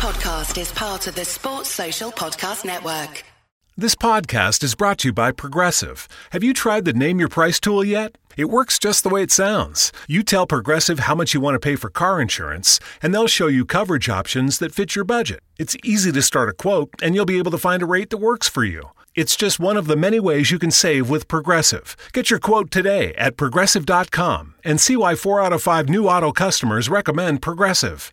podcast is part of the Sports Social Podcast Network. This podcast is brought to you by Progressive. Have you tried the Name Your Price tool yet? It works just the way it sounds. You tell Progressive how much you want to pay for car insurance, and they'll show you coverage options that fit your budget. It's easy to start a quote, and you'll be able to find a rate that works for you. It's just one of the many ways you can save with Progressive. Get your quote today at progressive.com and see why four out of five new auto customers recommend Progressive.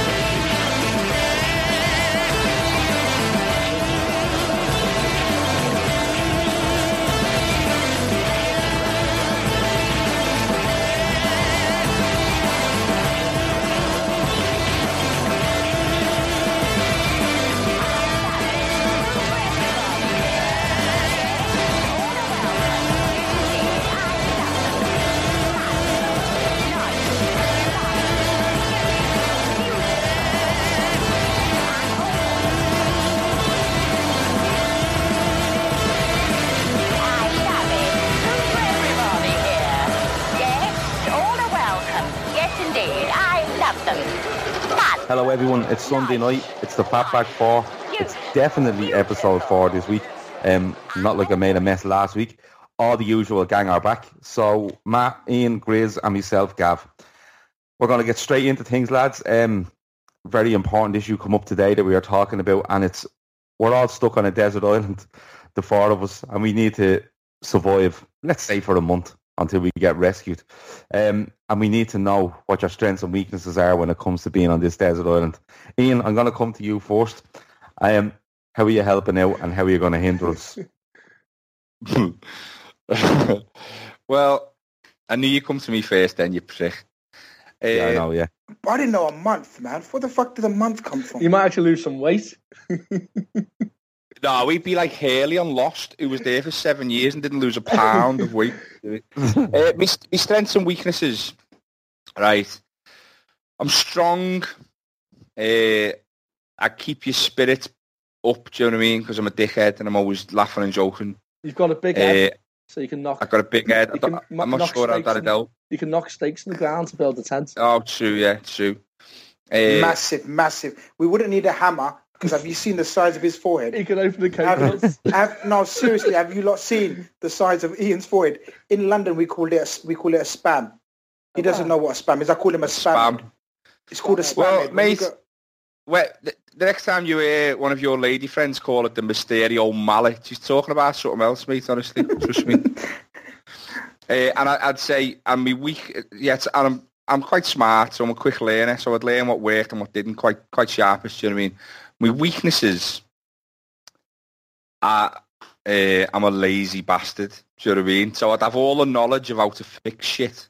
everyone. It's Sunday night. It's the Fatback Four. It's definitely episode four this week. Um, not like I made a mess last week. All the usual gang are back. So Matt, Ian, Grizz, and myself, Gav. We're going to get straight into things, lads. Um, very important issue come up today that we are talking about, and it's we're all stuck on a desert island, the four of us, and we need to survive. Let's say for a month until we get rescued. Um, and we need to know what your strengths and weaknesses are when it comes to being on this desert island. Ian, I'm going to come to you first. Um, how are you helping out and how are you going to hinder us? well, I knew you come to me first then, you prick. Uh, yeah, I know, yeah. I didn't know a month, man. Where the fuck did a month come from? You might actually lose some weight. No, we'd be like Hurley on Lost, who was there for seven years and didn't lose a pound of weight. uh, my, my strengths and weaknesses, right? I'm strong. Uh, I keep your spirit up, do you know what I mean? Because I'm a dickhead and I'm always laughing and joking. You've got a big head, uh, so you can knock... I've got a big head. Can, I'm not sure how that adult. You can knock stakes in the ground to build a tent. Oh, true, yeah, true. Uh, massive, massive. We wouldn't need a hammer because have you seen the size of his forehead? He can open the coconuts. no, seriously, have you not seen the size of Ian's forehead? In London, we call it a, we call it a spam. He doesn't know what a spam is. I call him a spam. spam. It's called a spam. Well, mate, got... well, the, the, next time you hear one of your lady friends call it the Mysterio mallet, she's talking about something else, mate. Honestly, trust me. Uh, and I, would say, I'm me weak. Yes, and I'm I'm quite smart, so I'm a quick learner. So I'd learn what worked and what didn't. Quite quite sharpish. Do you know what I mean? My weaknesses are uh, I'm a lazy bastard. Do you know what I mean? So I'd have all the knowledge of how to fix shit,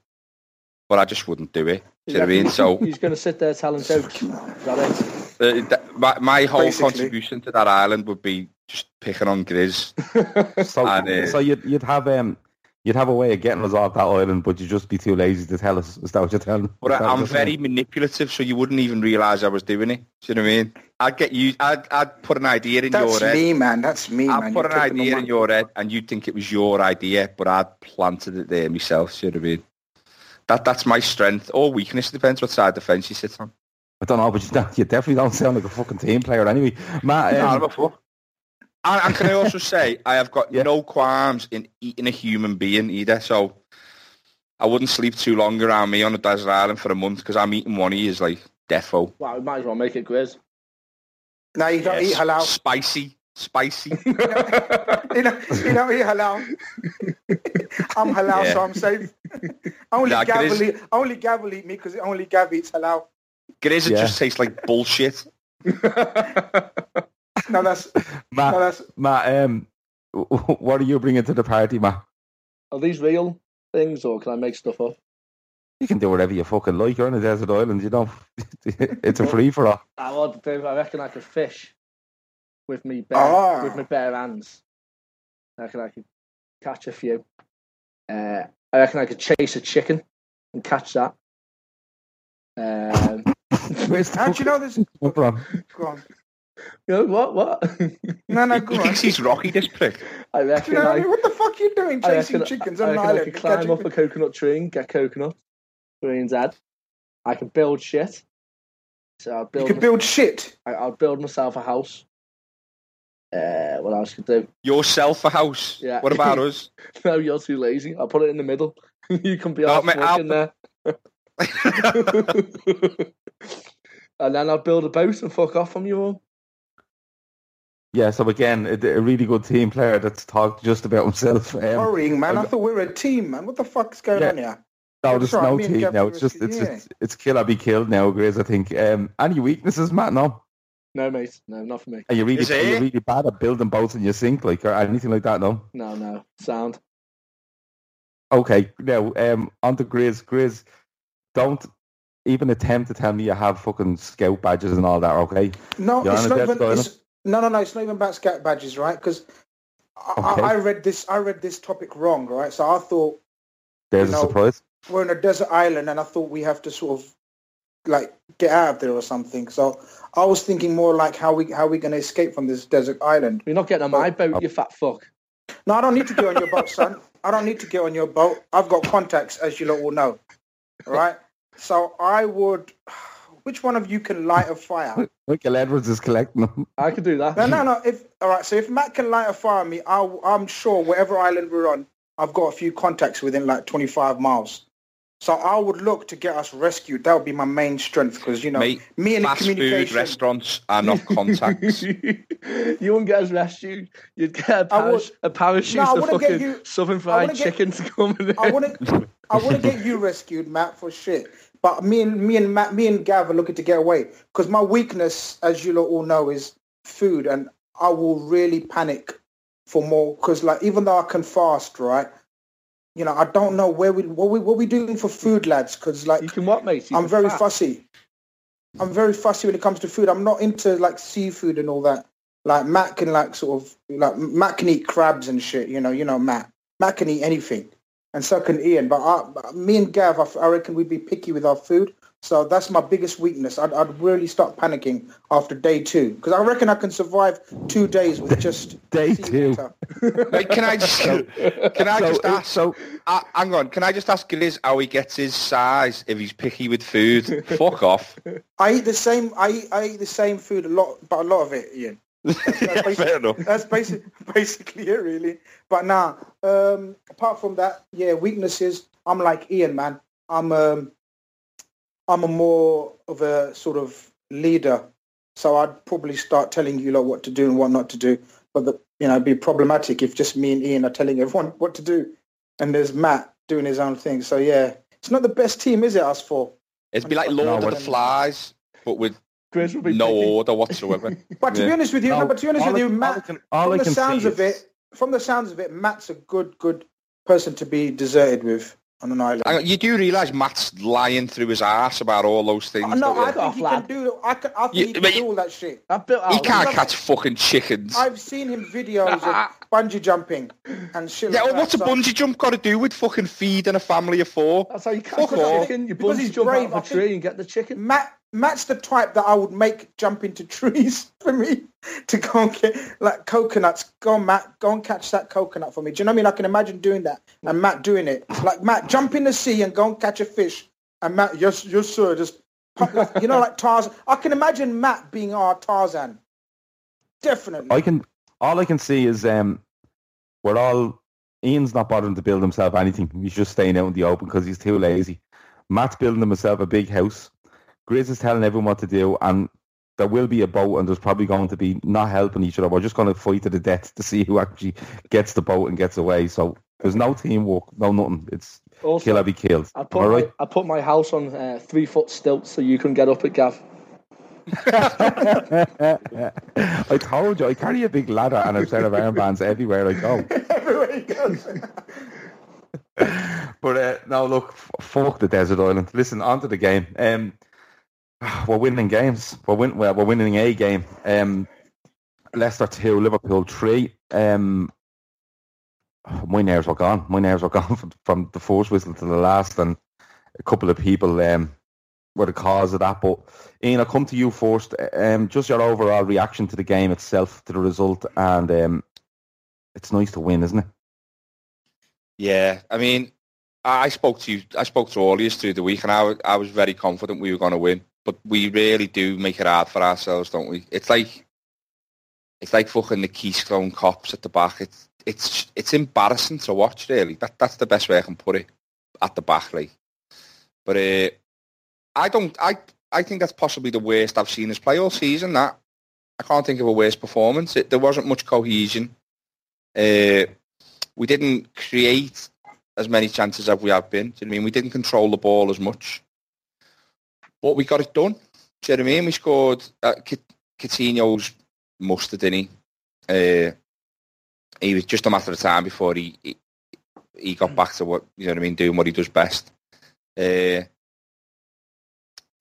but I just wouldn't do it. Do you know what I mean? So he's going to sit there telling jokes. Uh, my, my whole Basically. contribution to that island would be just picking on Grizz. so, and, uh, so you'd, you'd have um, You'd have a way of getting us off that island, but you'd just be too lazy to tell us. Is that what you're telling? But I'm very saying? manipulative, so you wouldn't even realise I was doing it. Do you know what I mean? I'd get you. I'd, I'd put an idea in That's your head. That's me, man. That's me, I'd man. put You're an idea in your head, and you'd think it was your idea, but I'd planted it there myself. Do you know what I mean? That that's my strength or weakness. Depends what side of the fence you sit on. I don't know, but you, you definitely don't sound like a fucking team player anyway. Matt, um, no, and, and, can I also say I have got yeah. no qualms in eating a human being either. So I wouldn't sleep too long around me on a desert island for a month because I'm eating one of you is like defo. Wow, we might as well make it quiz. No, you don't yes. eat halal. Spicy. Spicy. you, know, you, know, you don't eat halal. I'm halal, yeah. so I'm safe. only nah, Gav will eat, only Gav will eat me because only Gav eats halal. Grizz, it yeah. just tastes like bullshit no, that's Matt. No, that's Matt. Um, what are you bringing to the party, Matt? Are these real? things, or can I make stuff up? You can do whatever you fucking like. You're on a desert island, you know. it's a free for all. I want to do. I reckon I could fish with me bare Ah. with my bare hands. I reckon I could catch a few. Uh, I reckon I could chase a chicken and catch that. Um, Where's the How'd you know this? fuck from? Go on. You know, what? What? No, no, He go on. thinks he's Rocky, this prick. I Do you reckon know what I I, mean? What the fuck are you doing I chasing reckon, chickens I on an reckon I island? could and climb catching- up a coconut tree and get coconut. Green's head. I can build shit. So I'll You build. could build shit. I, I'll build myself a house. Uh, what else could do? Yourself a house. Yeah. What about us? No, you're too lazy. I'll put it in the middle. you can be No, mate, in there. and then I'll build a boat and fuck off from you all. Yeah, so again, a, a really good team player that's talked just about himself. Um, Worrying, man. I I've- thought we were a team, man. What the fuck's going Yeah. on here? no, there's right, no me and team Gav now. It's just it's yeah. it's, it's kill or be killed now, Grace. I think. Um, any weaknesses, Matt? No. No, mate. No, not for me. Are you really are you really bad at building boats in your sink, like or anything like that? No. No, no. Sound. Okay, now um, on to Grizz. Grizz, don't even attempt to tell me you have fucking scout badges and all that. Okay. No, You're it's not even. It's, no, no, no. It's not even about scout badges, right? Because I, Okay. I, I read this. I read this topic wrong, right? So I thought There's You a surprise. we're on a desert island, and I thought we have to sort of like get out of there or something. So I was thinking more like how we how we going to escape from this desert island. You're not getting on my boat, you oh. fat fuck. No, I don't need to get on your boat, son. I don't need to get on your boat. I've got contacts, as you lot all know. All right. So I would. Which one of you can light a fire? Michael Edwards is collecting them. I could do that. No, no, no. If all right, so if Matt can light a fire on me, I'll, I'm sure whatever island we're on, I've got a few contacts within like 25 miles. So I would look to get us rescued. That would be my main strength because you know Mate, me and the Fast food restaurants are not contacts. you wouldn't get us rescued. You'd get a, I would- a parachute No, I of wouldn't get fucking you- southern fried wouldn't get- to come in. I wouldn't. I wouldn't get you rescued, Matt, for shit. But me and me and Matt, me and Gav are looking to get away because my weakness, as you all know, is food, and I will really panic for more because, like, even though I can fast, right? You know, I don't know where we what we what we doing for food, lads. Because like, You can what, mate? You I'm very fat. fussy. I'm very fussy when it comes to food. I'm not into like seafood and all that. Like Matt can like sort of like Matt can eat crabs and shit. You know, you know Matt. Matt can eat anything, and so can Ian. But I, me and Gav, I, I reckon we'd be picky with our food. So that's my biggest weakness. I'd, I'd really start panicking after day two because I reckon I can survive two days with just Day two. Mate, can I just can I So, just ask? so- uh, hang on, can I just ask Grizz how he gets his size if he's picky with food? Fuck off. I eat the same. I eat, I eat the same food a lot, but a lot of it, Ian. Yeah, fair enough. That's basic, basically it, really. But nah, um, apart from that, yeah, weaknesses. I'm like Ian, man. I'm um, I'm a more of a sort of leader, so I'd probably start telling you lot what to do and what not to do. But the, you know, it'd be problematic if just me and Ian are telling everyone what to do, and there's Matt doing his own thing. So yeah, it's not the best team, is it? Us four. It'd be like Lord No, of the Flies, but with Grizz would be no picky. order whatsoever. But to be honest with you, no, No, but to be honest all with I- you, Matt, can- from the sounds of it, from the sounds of it, Matt's a good, good person to be deserted with on an island. Hang You do realise Matt's lying through his ass about all those uh, things. Oh, no, don't you? I think he lad. can do. I can. I think You- he can but do you- all that shit. I built out. he can't Look- catch fucking chickens. I've seen him videos of bungee jumping and shit. yeah, like well, that, what's a so- bungee jump got to do with fucking feeding a family of four? That's how you catch Fuck the off. chicken. You bungee jump brave, out of a tree and get the chicken. Matt, Matt's the type that I would make jump into trees for me to go and get like coconuts. Go on, Matt, go and catch that coconut for me. Do you know what I mean? I can imagine doing that and Matt doing it. Like Matt, jump in the sea and go and catch a fish. And Matt, yes, yes, sir. Just you know, like Tarzan. I can imagine Matt being our Tarzan. Definitely. I can. All I can see is um, we're all. Ian's not bothering to build himself anything. He's just staying out in the open because he's too lazy. Matt's building himself a big house. Grizz is telling everyone what to do, and there will be a boat, and there's probably going to be not helping each other. We're just going to fight to the death to see who actually gets the boat and gets away. So there's no teamwork, no nothing. It's Also, kill or be killed. I put my, right? I put my house on uh, three foot stilts so you can get up it, Gav. I told you, I carry a big ladder and a set of iron bands everywhere I go. Everywhere he goes. But now look, f- fuck the desert island. Listen, on to the game. Um, we're winning games. We're win- we're winning a game. Um, Leicester two, Liverpool three. Um, my nerves were gone. My nerves were gone from, from the first whistle to the last, and a couple of people um, were the cause of that. But Ian, I'll come to you first. Um, just your overall reaction to the game itself, to the result, and um, it's nice to win, isn't it? Yeah, I mean, I I spoke to you. I spoke to all of you through the week, and I, I was very confident we were going to win. But we really do make it hard for ourselves, don't we? It's like it's like fucking the Keystone cops at the back. It's it's it's embarrassing to watch. Really, that that's the best way I can put it. At the back, like. But uh, I don't. I I think that's possibly the worst I've seen us play all season. That I can't think of a worse performance. It, there wasn't much cohesion. Uh, we didn't create as many chances as we have been. Do you know I mean? We didn't control the ball as much. But we got it done. Do you know what I mean? We scored uh, Coutinho's Coutinho's mustard, didn't he? Uh, he was just a matter of time before he, he he got back to what you know what I mean, doing what he does best. Uh,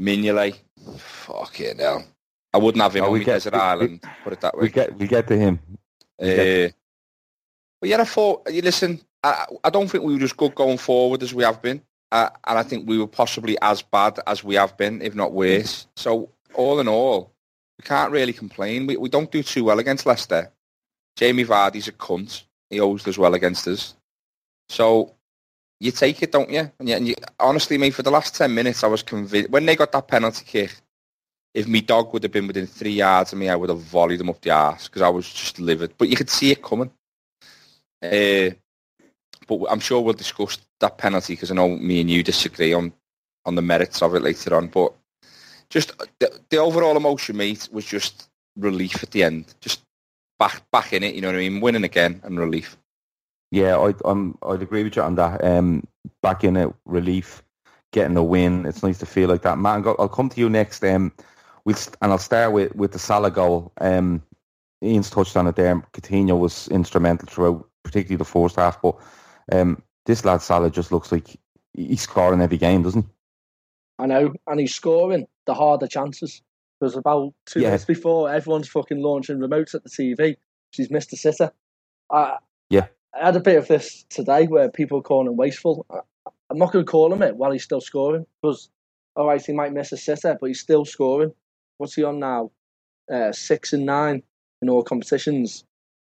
Mignolet, fucking hell. I wouldn't have him Oh, on we my get- desert we- we- island, put it that way. We get we get to him. Uh, but yeah, I thought. You listen, I, I don't think we were as good going forward as we have been, uh, and I think we were possibly as bad as we have been, if not worse. So all in all, we can't really complain. We we don't do too well against Leicester. Jamie Vardy's a cunt. He always does well against us. So you take it, don't you? And, you, and you, honestly, mate, for the last ten minutes, I was convinced when they got that penalty kick. If me dog would have been within three yards of me, I would have volleyed him up the arse because I was just livid. But you could see it coming. Uh, but I'm sure we'll discuss that penalty because I know me and you disagree on, on the merits of it later on. But just the, the overall emotion, mate, was just relief at the end. Just back back in it, you know what I mean? Winning again and relief. Yeah, I, I'm. I'd agree with you on that. Um, back in it, relief, getting a win. It's nice to feel like that, man. I'll come to you next. Um, we'll and I'll start with with the Salah goal. Um, Ian's touched on it there. Coutinho was instrumental throughout, particularly the first half. But um, this lad Salah just looks like he's scoring every game, doesn't he? I know, and he's scoring the harder chances. Because about two Yeah. minutes before, everyone's fucking launching remotes at the TV. She's missed a sitter. I, Yeah. I had a bit of this today where people are calling him wasteful. I, I'm not going to call him it while he's still scoring because, all right, he might miss a sitter, but he's still scoring. What's he on now? Uh, six and nine in all competitions.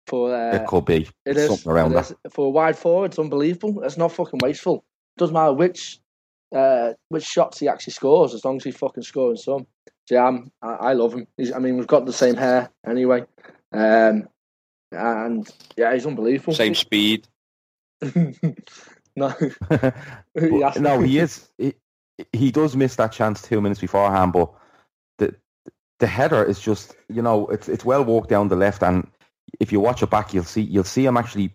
For uh, it could be it is something around it that. is. for a wide forward. It's unbelievable. It's not fucking wasteful. Doesn't matter which uh, which shots he actually scores, as long as he's fucking scoring some. So yeah, I'm, I, I love him. He's, I mean, we've got the same hair anyway, um, and yeah, he's unbelievable. Same speed. no, But, no, he is. He, he does miss that chance two minutes beforehand, but the the header is just you know it's it's well walked down the left, and if you watch it back, you'll see you'll see him actually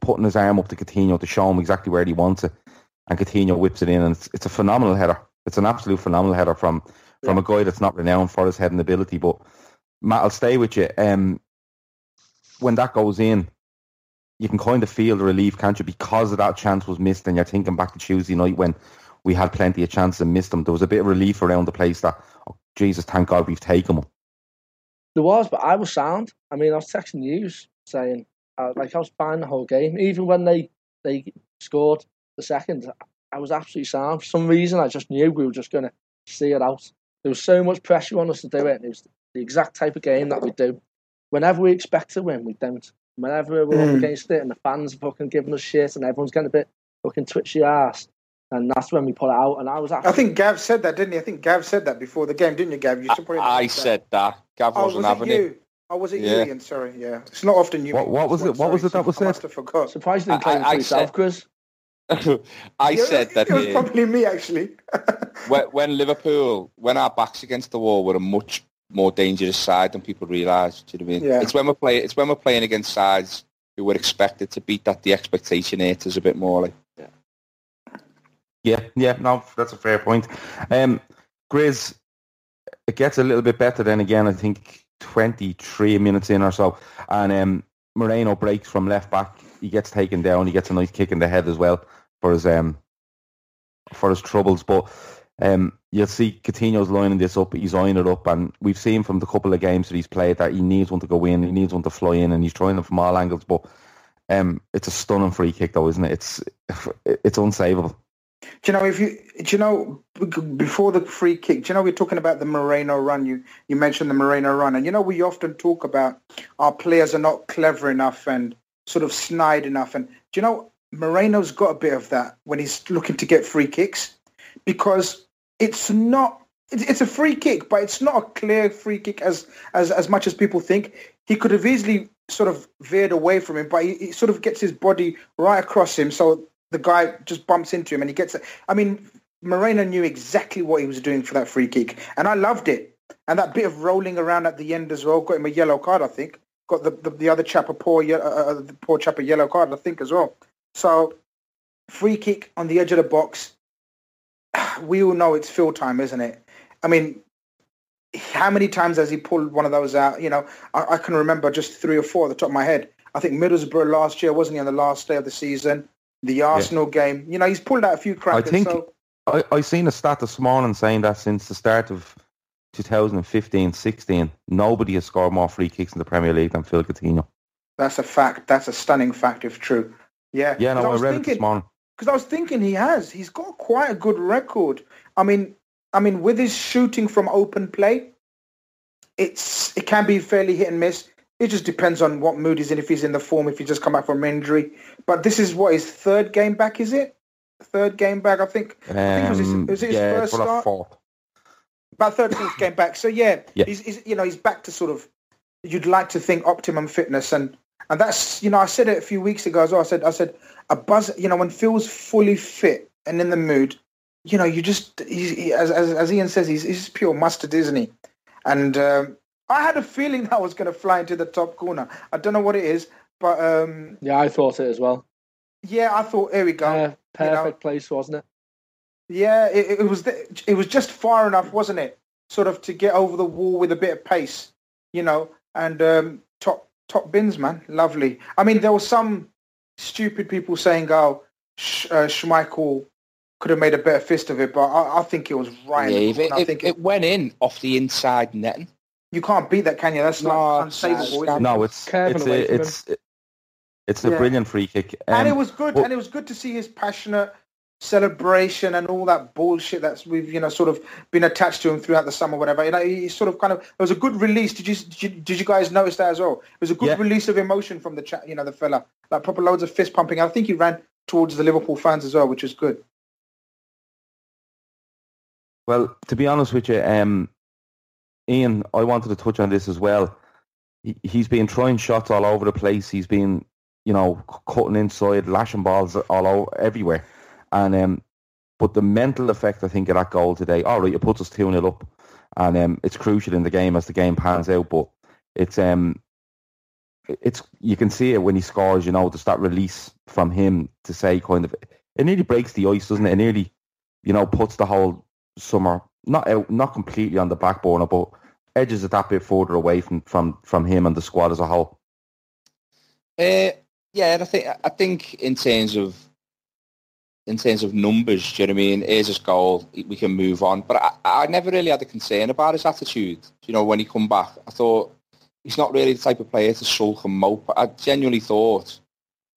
putting his arm up to Coutinho to show him exactly where he wants it, and Coutinho whips it in, and it's, it's a phenomenal header. It's an absolute phenomenal header from from a guy that's not renowned for his heading ability. But Matt, I'll stay with you. Um, when that goes in, you can kind of feel the relief, can't you? Because of that chance was missed, and you're thinking back to Tuesday night when we had plenty of chances and missed them. There was a bit of relief around the place that, oh, Jesus, thank God we've taken them. There was, but I was sound. I mean, I was texting news saying, uh, like, I was buying the whole game. Even when they, they scored the second, I was absolutely sound. For some reason, I just knew we were just going to see it out. There was so much pressure on us to do it. It was the exact type of game that we do. Whenever we expect to win, we don't. Whenever we're up Mm. against it and the fans are fucking giving us shit and everyone's getting a bit fucking twitchy ass, and that's when we put it out. And I was actually, I think Gav said that, didn't he? I think Gav said that before the game, didn't you, Gav? You should put it I like that. said that. Gav Oh, wasn't was having it it. you? Oh, was it Yeah. you, Ian? Sorry, yeah. It's not often you. What- what was it- what was it that was I said? must have forgot. surprised you didn't I- claim it I for yourself, said- Chris. I Yeah, said that it was probably me actually. when, when Liverpool, when our backs against the wall, we're a much more dangerous side than people realise. Do you know what I mean? Yeah. It's when we're playing. It's when we're playing against sides who were expected to beat that the expectation haters a bit more. Like Yeah, yeah, no, that's a fair point. Um, Grizz, it gets a little bit better then again, I think 23 minutes in or so. And um, Moreno breaks from left back. He gets taken down. He gets a nice kick in the head as well for his um, for his troubles. But um, you'll see Coutinho's lining this up. He's eyeing it up, and we've seen from the couple of games that he's played that he needs one to go in. He needs one to fly in, and he's trying them from all angles. But um, it's a stunning free kick, though, isn't it? It's it's unsavable. Do you know if you do you know before the free kick? Do you know we're talking about the Moreno run? You you mentioned the Moreno run, and you know we often talk about our players are not clever enough and sort of snide enough. And do you know Moreno's got a bit of that when he's looking to get free kicks because it's not it's a free kick, but it's not a clear free kick as as as much as people think. He could have easily sort of veered away from him, but he, he sort of gets his body right across him, so the guy just bumps into him and he gets it. I mean, Moreno knew exactly what he was doing for that free kick, and I loved it. And that bit of rolling around at the end as well got him a yellow card, I think. Got the the, the other chap a poor uh, uh, the poor chap a yellow card, I think, as well. So free kick on the edge of the box. We all know it's Phil time, isn't it? I mean, how many times has he pulled one of those out? You know, I, I can remember just three or four at the top of my head. I think Middlesbrough last year wasn't he on the last day of the season? The Arsenal yeah. game, you know, he's pulled out a few crackers. I think so. I I seen a stat this morning saying that since the start of 2015-16, nobody has scored more free kicks in the Premier League than Phil Coutinho. That's a fact. That's a stunning fact, if true. Yeah. Yeah, no, I, I read thinking, it this morning. Because I was thinking he has. He's got quite a good record. I mean, I mean, with his shooting from open play, it's it can be fairly hit and miss. It just depends on what mood he's in. If he's in the form, if he just come back from injury. But this is what his third game back, is it? Third game back, I think. Um, I think it was his, was it his yeah, first start. fourth. About third, fourth game back. So yeah, Yeah. He's, he's you know he's back to sort of you'd like to think optimum fitness and and that's you know I said it a few weeks ago as well. I said I said a buzz you know when Phil's fully fit and in the mood, you know you just he's, he, as, as as Ian says he's he's pure mustard, isn't he? And um, I had a feeling that was going to fly into the top corner. I don't know what it is, but um, Yeah, I thought it as well. yeah, I thought here we go. Uh, you know. perfect place, wasn't it? Yeah, it, it was the, it was just far enough, wasn't it? Sort of to get over the wall with a bit of pace, you know. And um, top top bins, man, lovely. I mean, there were some stupid people saying, "Oh, Sch- uh, Schmeichel could have made a better fist of it," but I, I think it was right. Yeah, in the if it, corner. I think it went in off the inside netting. You can't beat that, can you? That's No, like it's- unsavable. it's- isn't? No, it's Curving it's a, from it's it's a Yeah. brilliant free kick. and it Um, was good, well- and it was good to see his passionate celebration and all that bullshit that's we've you know sort of been attached to him throughout the summer, whatever. You know, he sort of kind of it was a good release. Did you did you, did you guys notice that as well? It was a good Yeah. release of emotion from the chat. You know, the fella like proper loads of fist pumping. I think he ran towards the Liverpool fans as well, which was good. Well, to be honest with you, um, Ian, I wanted to touch on this as well. He, he's been throwing shots all over the place. He's been, you know, cutting inside, lashing balls all over everywhere. And um, but the mental effect, I think, of that goal today. All right, it puts us two 0 up, and um, it's crucial in the game as the game pans out. But it's um, it's you can see it when he scores. You know, just that release from him to say kind of it nearly breaks the ice, doesn't it? It nearly, you know, puts the whole summer not out, not completely on the back burner, but edges it that bit further away from from from him and the squad as a whole. Uh, yeah, and I think I think in terms of in terms of numbers, do you know what I mean? Here's his goal, we can move on. But I, I never really had a concern about his attitude. You know, when he come back, I thought he's not really the type of player to sulk and mope. I genuinely thought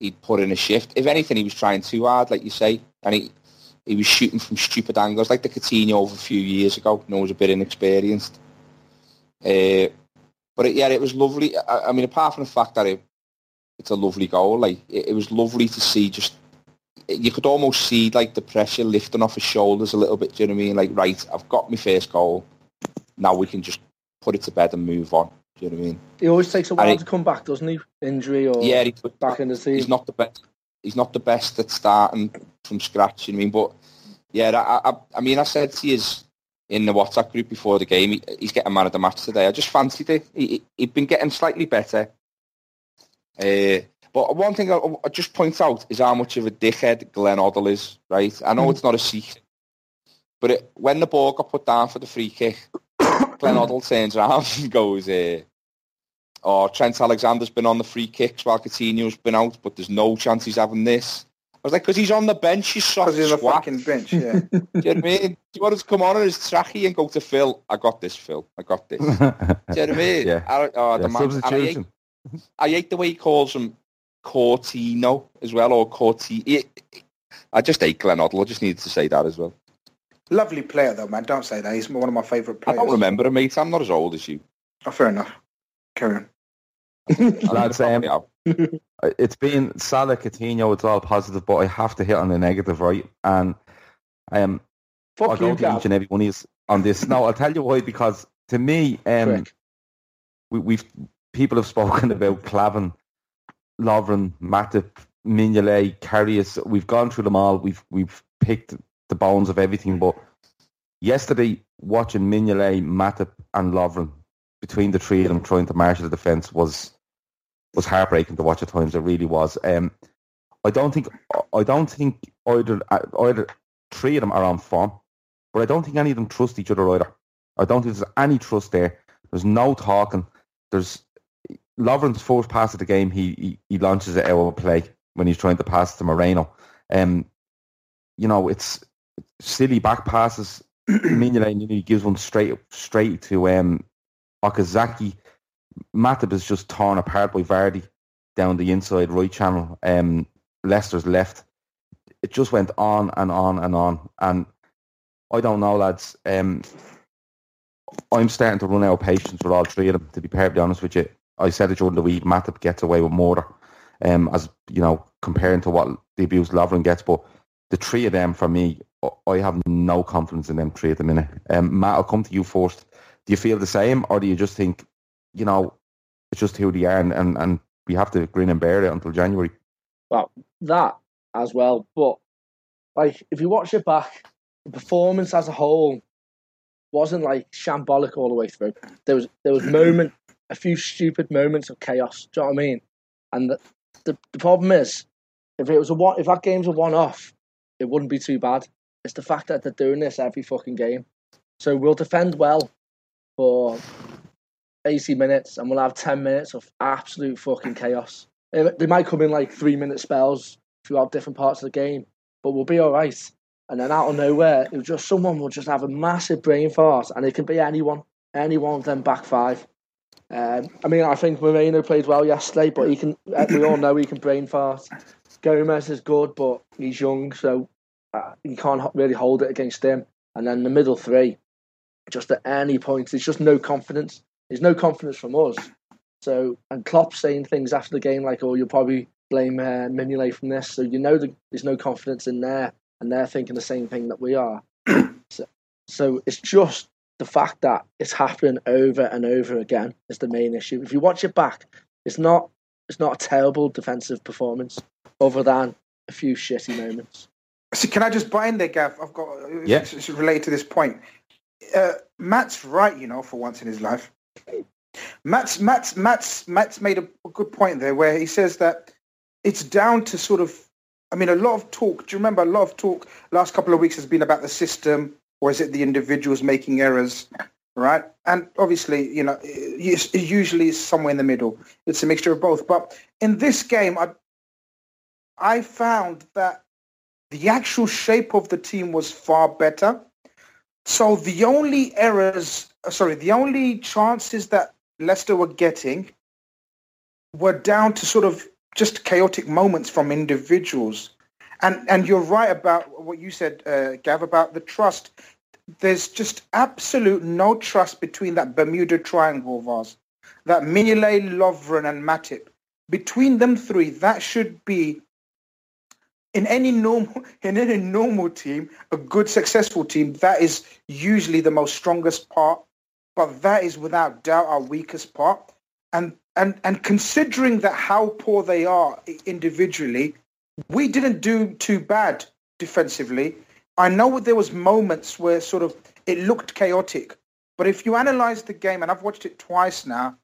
he'd put in a shift. If anything, he was trying too hard, like you say, and he he was shooting from stupid angles, like the Coutinho of a few years ago. No, was a bit inexperienced. Uh, but it, yeah, it was lovely. I, I mean, apart from the fact that it, it's a lovely goal, like it, it was lovely to see. Just you could almost see like the pressure lifting off his shoulders a little bit. Do you know what I mean? Like, right, I've got my first goal. Now we can just put it to bed and move on. Do you know what I mean? He always takes a while And to come back, doesn't he? Injury or yeah, he, back in the team. he's not the best. He's not the best at starting from scratch. You know I mean? But yeah, I, I, I mean, I said to you in the WhatsApp group before the game, he, he's getting man of the match today. I just fancied it. He, he, he'd been getting slightly better. Uh, but one thing I, I just point out is how much of a dickhead Glenn Hoddle is. Right? I know it's not a secret, but it, when the ball got put down for the free kick, Glenn Hoddle turns around and goes, uh, "Oh, Trent Alexander's been on the free kicks while Coutinho's been out, but there's no chance he's having this." Was like, because he's on the bench, he's Because he's a swat. fucking bench, yeah. Do you know what I mean? Do you want us to come on in his trackie and go to Phil? I got this, Phil. I got this. Do you know what I mean? Yeah. I, oh, Yeah, the man, I, hate, substitution. I hate the way he calls him Cortino as well, or Corti. I just hate Glenn Hoddle. I just needed to say that as well. Lovely player, though, man. Don't say that. He's one of my favourite players. I don't remember him, mate. I'm not as old as you. Oh, fair enough. Carry on. Lads, um, it's been Salah, Coutinho, it's all positive, but I have to hit on the negative, right? And um, I'll Fuck go you, to each and every one you on this. No, I'll tell you why, because to me, um, we, we've people have spoken about Klavan, Lovren, Matip, Mignolet, Karius. We've gone through them all. We've we've picked the bones of everything. But yesterday, watching Mignolet, Matip, and Lovren between the three of them trying to marshal the defence was was heartbreaking to watch at times. It really was. Um, I don't think I don't think either either three of them are on form, but I don't think any of them trust each other either. I don't think there's any trust there. There's no talking. There's Lovren's first pass of the game. He he, he launches it out of play when he's trying to pass to Moreno. Um, you know, it's silly back passes. Mignolet nearly gives one straight straight to um, Okazaki. Matip is just torn apart by Vardy down the inside right channel. Um, Leicester's left. It just went on and on and on. And I don't know, lads. Um, I'm starting to run out of patience with all three of them, to be perfectly honest with you. I said it during the week, Matip gets away with murder, um, as, you know, comparing to what the abuse Lovren gets. But the three of them, for me, I have no confidence in them three at the minute. Um, Matt, I'll come to you first. Do you feel the same, or do you just think, you know, it's just who they are, and, and, and we have to grin and bear it until January? Well, that as well. But like, if you watch it back, the performance as a whole wasn't like shambolic all the way through. There was there was moment, a few stupid moments of chaos. Do you know what I mean? And the the, the problem is, if it was a one, if that game's a one off, it wouldn't be too bad. It's the fact that they're doing this every fucking game. So we'll defend well for 80 minutes and we'll have 10 minutes of absolute fucking chaos. They might come in like three minute spells throughout different parts of the game, but we'll be all right. And then out of nowhere, it was just someone will just have a massive brain fart, and it can be anyone, any one of them back five. Um, I mean, I think Moreno played well yesterday, but he can. eh, We all know he can brain fart. Gomez is good, but he's young, so uh, you can't really hold it against him. And then the middle three, just at any point, there's just no confidence. There's no confidence from us. So, and Klopp saying things after the game like, "Oh, you'll probably blame uh, Mignolet from this," so you know that there's no confidence in there, and they're thinking the same thing that we are. so, so it's just the fact that it's happening over and over again is the main issue. If you watch it back, it's not it's not a terrible defensive performance, other than a few shitty moments. So can I just buy in there, Gav? I've got Yeah. it's, it's related to this point. Uh, Matt's right, you know, for once in his life. Matt's Matt's Matt's Matt's made a, good point there, where he says that it's down to sort of. I mean, a lot of talk. Do you remember a lot of talk last couple of weeks has been about the system, or is it the individuals making errors, right? And obviously, you know, it's, it usually is somewhere in the middle. It's a mixture of both. But in this game, I I found that the actual shape of the team was far better. So the only errors, uh, sorry, the only chances that Leicester were getting were down to sort of just chaotic moments from individuals. And and you're right about what you said, uh, Gav, about the trust. There's just absolute no trust between that Bermuda Triangle of ours, that Mignolet, Lovren, and Matip. Between them three, that should be in any normal in any normal team, a good successful team, that is usually the most strongest part, but that is without doubt our weakest part. And and and considering that how poor they are individually, we didn't do too bad defensively. I know there was moments where sort of it looked chaotic, but if you analyze the game, and I've watched it twice now,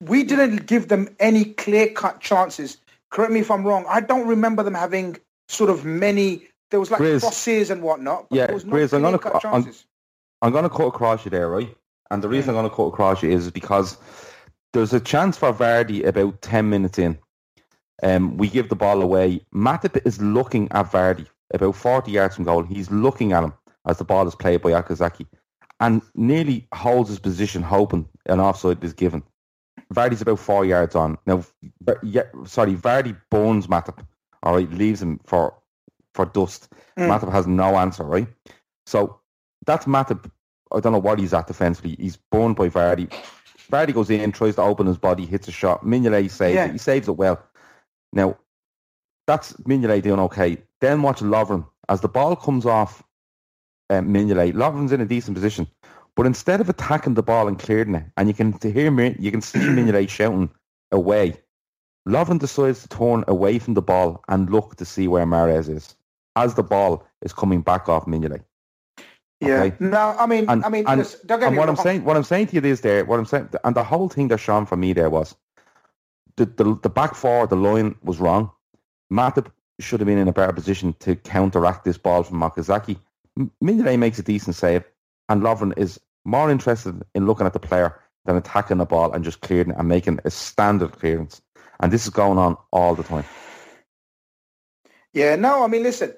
we didn't give them any clear-cut chances. Correct me if I'm wrong. I don't remember them having sort of many. There was like Grizz. crosses and whatnot. But Yeah, there was no Grizz, I'm gonna- I'm- I'm going to cut across you there, right? And the reason I'm going to cut across you is because there's a chance for Vardy about 10 minutes in. Um, we give the ball away. Matip is looking at Vardy about 40 yards from goal. He's looking at him as the ball is played by Okazaki and nearly holds his position hoping an offside is given. Vardy's about four yards on. Now, yeah, sorry, Vardy bones Matip, all right, leaves him for for dust. Mm. Matip has no answer, right? So that's Matip. I don't know what he's at defensively. He's boned by Vardy. Vardy goes in, tries to open his body, hits a shot. Mignolet saves yeah. it. He saves it well. Now, that's Mignolet doing okay. Then watch Lovren. As the ball comes off um, Mignolet, Lovren's in a decent position. But instead of attacking the ball and clearing it, and you can hear me, you can see Mignolet shouting away, Lovren decides to turn away from the ball and look to see where Mahrez is as the ball is coming back off Mignolet. Yeah. Okay? No, I mean, and, I mean, and, and what I'm saying, what I'm saying to you is there, what I'm saying, and the whole thing that shone for me there was the, the the back four, the line was wrong. Matip should have been in a better position to counteract this ball from Okazaki. Mignolet makes a decent save, and Lovren is more interested in looking at the player than attacking the ball and just clearing and making a standard clearance. And this is going on all the time. Yeah, no, I mean, listen,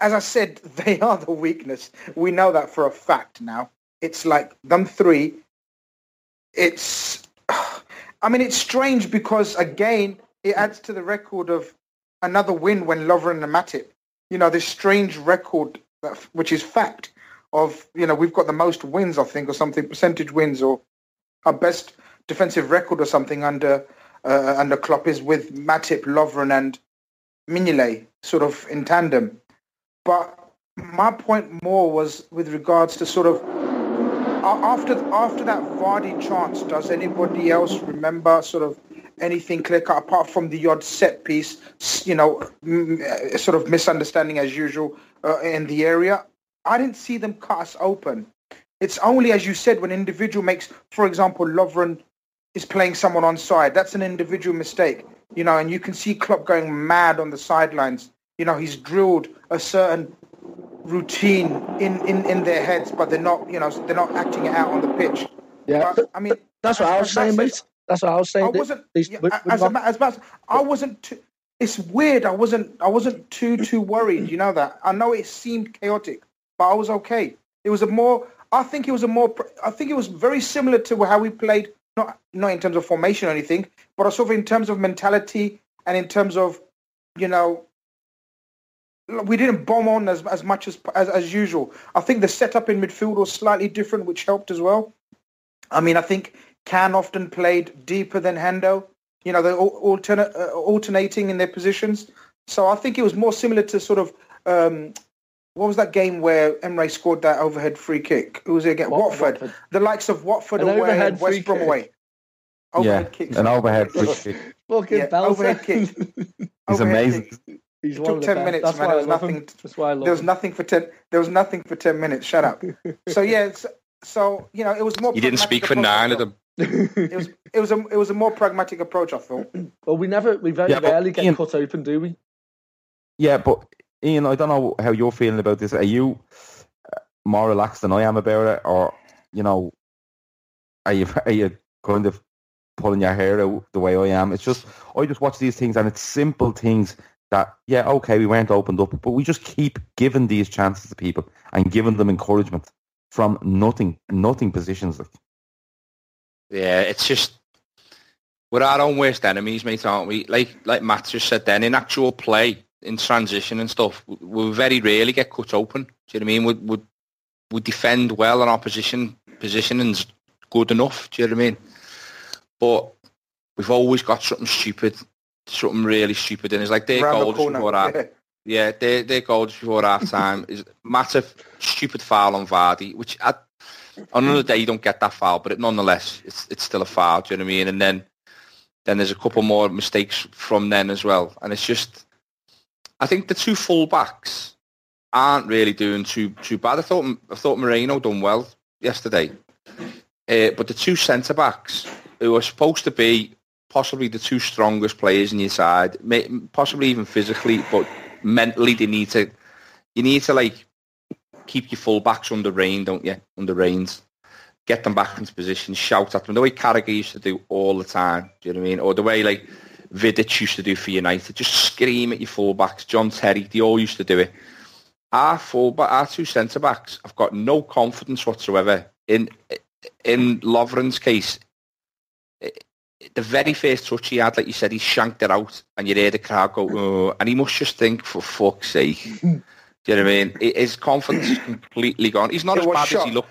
as I said, they are the weakness. We know that for a fact now. It's like them three. It's, I mean, it's strange because again, it adds to the record of another win when Lovren and Matip. You know, this strange record, which is fact of, you know, we've got the most wins, I think, or something, percentage wins, or our best defensive record or something under uh, under Klopp is with Matip, Lovren, and Mignolet, sort of in tandem. But my point more was with regards to sort of after after that Vardy chance. Does anybody else remember sort of anything clear cut apart from the odd set piece? You know, sort of misunderstanding as usual uh, in the area. I didn't see them cut us open. It's only as you said when an individual makes, for example, Lovren is playing someone on side. That's an individual mistake, you know, and you can see Klopp going mad on the sidelines you know, he's drilled a certain routine in, in, in their heads, but they're not, you know, they're not acting it out on the pitch. Yeah, but, I mean, that's what I was saying, mate. That's what I was saying. I wasn't, these, yeah, as, as much, I wasn't. Too, it's weird. I wasn't. I wasn't too too worried. You know that. I know it seemed chaotic, but I was okay. It was a more. I think it was a more. I think it was very similar to how we played. Not not in terms of formation or anything, but also in terms of mentality and in terms of, you know, we didn't bomb on as as much as, as as usual. I think the setup in midfield was slightly different, which helped as well. I mean, I think Can often played deeper than Hendo. You know, they're alternate, uh, alternating in their positions. So I think it was more similar to sort of um, what was that game where Emre scored that overhead free kick? Who was against Watford. Watford. The likes of Watford an away and West Brom away. Overhead yeah, kicks. An overhead free kick. Fucking yeah, overhead kick. He's amazing. He's it took ten minutes, That's man. There was nothing. there was him. nothing for ten. There was nothing for ten minutes. Shut up. so yeah, so you know, it was more. You didn't speak for nine of them. it was it was a it was a more pragmatic approach. I thought. Well, we never we very yeah, rarely get Ian, cut open, do we? Yeah, but Ian, I don't know how you're feeling about this. Are you uh, more relaxed than I am about it, or you know, are you are you kind of pulling your hair out the way I am? It's just I just watch these things, and it's simple things that yeah, okay, we weren't opened up, but we just keep giving these chances to people and giving them encouragement from nothing, nothing positions. Yeah, it's just we're our own worst enemies, mate, aren't we? Like like Matt just said then, in actual play, in transition and stuff, we very rarely get cut open. Do you know what I mean? We we, we defend well and our position positioning's good enough. Do you know what I mean? But we've always got something stupid something really stupid and it's like their goal the before half. Yeah. yeah, their their goal before half time is massive stupid foul on Vardy, which I, on another day you don't get that foul, but it, nonetheless it's it's still a foul. Do you know what I mean? And then then there's a couple more mistakes from then as well, and it's just I think the two full backs aren't really doing too too bad. I thought I thought Moreno done well yesterday, uh, but the two centre backs who are supposed to be possibly the two strongest players in your side, possibly even physically, but mentally they need to. You need to like keep your fullbacks under rain, don't you? Under reins, get them back into position, shout at them the way Carragher used to do all the time. Do you know what I mean? Or the way like Vidic used to do for United. Just scream at your fullbacks. John Terry, they all used to do it. Our fullback, our two centre backs, I've got no confidence whatsoever. In in Lovren's case, the very first touch he had, like you said, he shanked it out, and you hear the crowd go, oh, and he must just think, for fuck's sake. Do you know what I mean? His confidence is completely gone. He's not It as bad shot. as he looked.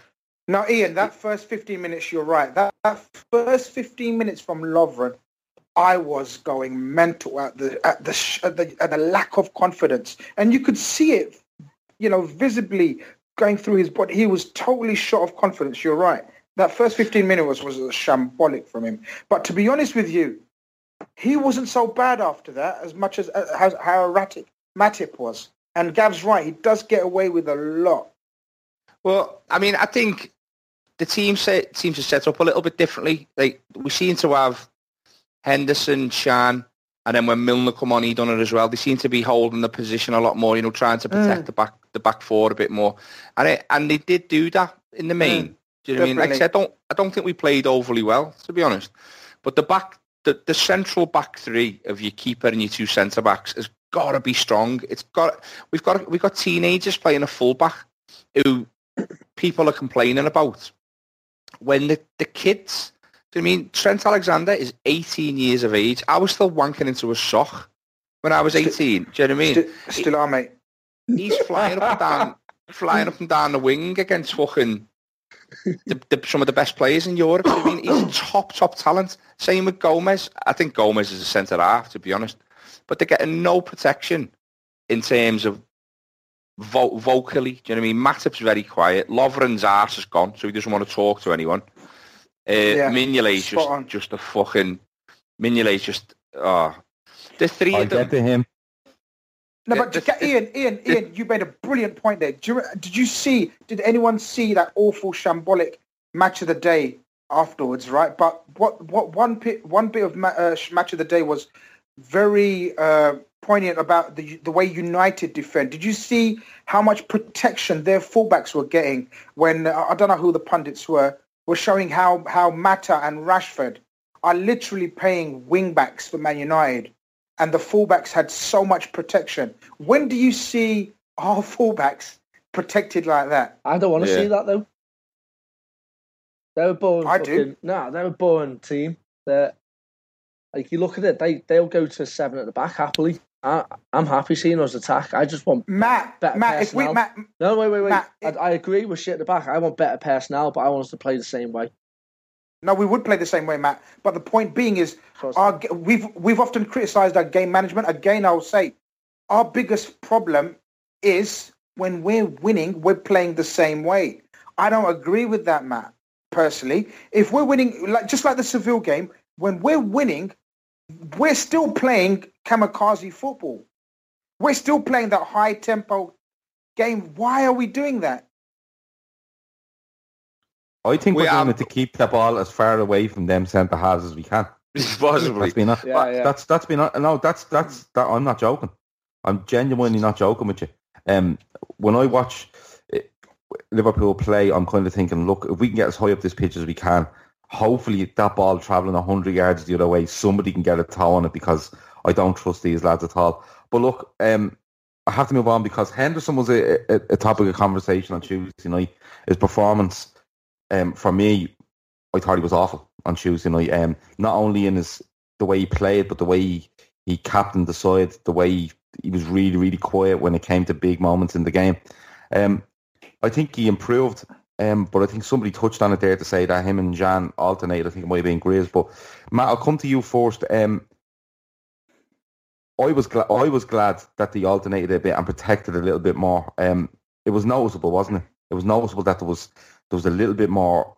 Now, Ian, that first 15 minutes, you're right. That, that first 15 minutes from Lovren, I was going mental at the at the, at the at the lack of confidence, and you could see it, you know, visibly going through his body. He was totally short of confidence. You're right. That first 15 minutes was, was shambolic from him. But to be honest with you, he wasn't so bad after that, as much as how, erratic Matip was. And Gav's right; he does get away with a lot. Well, I mean, I think the team set, seems to set up a little bit differently. Like we seem to have Henderson, Can, and then when Milner come on, he done it as well. They seem to be holding the position a lot more. You know, trying to protect Mm. the back the back four a bit more, and it, and they did do that in the main. do you know what I mean? Like I said, I don't I don't think we played overly well, to be honest. But the back the, the central back three of your keeper and your two centre backs has got to be strong. It's got we've got we've got teenagers playing a full back who people are complaining about. When the, the kids, do you I mean Trent Alexander is 18 years of age. I was still wanking into a sock when I was 18. Do you know what I mean? Still, still are, mate. He's flying up and down, flying up and down the wing against fucking the, the, some of the best players in Europe. I mean, he's top, top talent. Same with Gomez. I think Gomez is a centre half, to be honest. But they're getting no protection in terms of vo- vocally. Do you know what I mean? Matip's very quiet. Lovren's arse is gone, so he doesn't want to talk to anyone. Uh, Yeah, Mignolet's spot just, on. just a fucking... Mignolet's just... Oh. The three I of them... get to him. No, but the- the- Ian, Ian, Ian, you made a brilliant point there. Do you, did you see? Did anyone see that awful shambolic match of the day afterwards? Right, but what what one bit one bit of ma- uh, match of the day was very uh, poignant about the the way United defend. Did you see how much protection their fullbacks were getting when uh, I don't know who the pundits were were showing how how Mata and Rashford are literally paying wingbacks for Man United and the fullbacks had so much protection. When do you see our fullbacks protected like that? I don't want to Yeah. see that though. They're a boring. I do. fucking, No, they're a boring team. They're like you look at it. They they'll go to seven at the back happily. I, I'm happy seeing us attack. I just want Matt, Better Matt, if we. Matt, no wait wait wait. Matt, I, I agree with shit at the back. I want better personnel, but I want us to play the same way. no, we would play the same way, Matt. But the point being is, our, we've we've often criticised our game management. Again, I'll say, our biggest problem is when we're winning, we're playing the same way. I don't agree with that, Matt. Personally, if we're winning, like just like the Seville game, when we're winning, we're still playing kamikaze football. We're still playing that high tempo game. Why are we doing that? I think We we are are- doing it to keep the ball as far away from them centre halves as we can. Possibly. That's been a, Yeah, yeah. that's that's been a, no that's that's that I'm not joking. I'm genuinely not joking with you. Um, when I watch eh, Liverpool play, I'm kind of thinking, look, if we can get as high up this pitch as we can, hopefully that ball travelling hundred yards the other way, somebody can get a toe on it because I don't trust these lads at all. But look, um, I have to move on because Henderson was a, a, a topic of conversation on Tuesday night. His performance, um, for me, I thought he was awful on Tuesday night. Um, not only in his the way he played, but the way he, he captained the side, the way he, he was really, really quiet when it came to big moments in the game. Um, I think he improved, um, but I think somebody touched on it there to say that him and Can alternate. I think it might have been Graves. But Matt, I'll come to you first. Um, I was glad. I was glad that they alternated a bit and protected a little bit more. Um, it was noticeable, wasn't it? It was noticeable that there was there was a little bit more.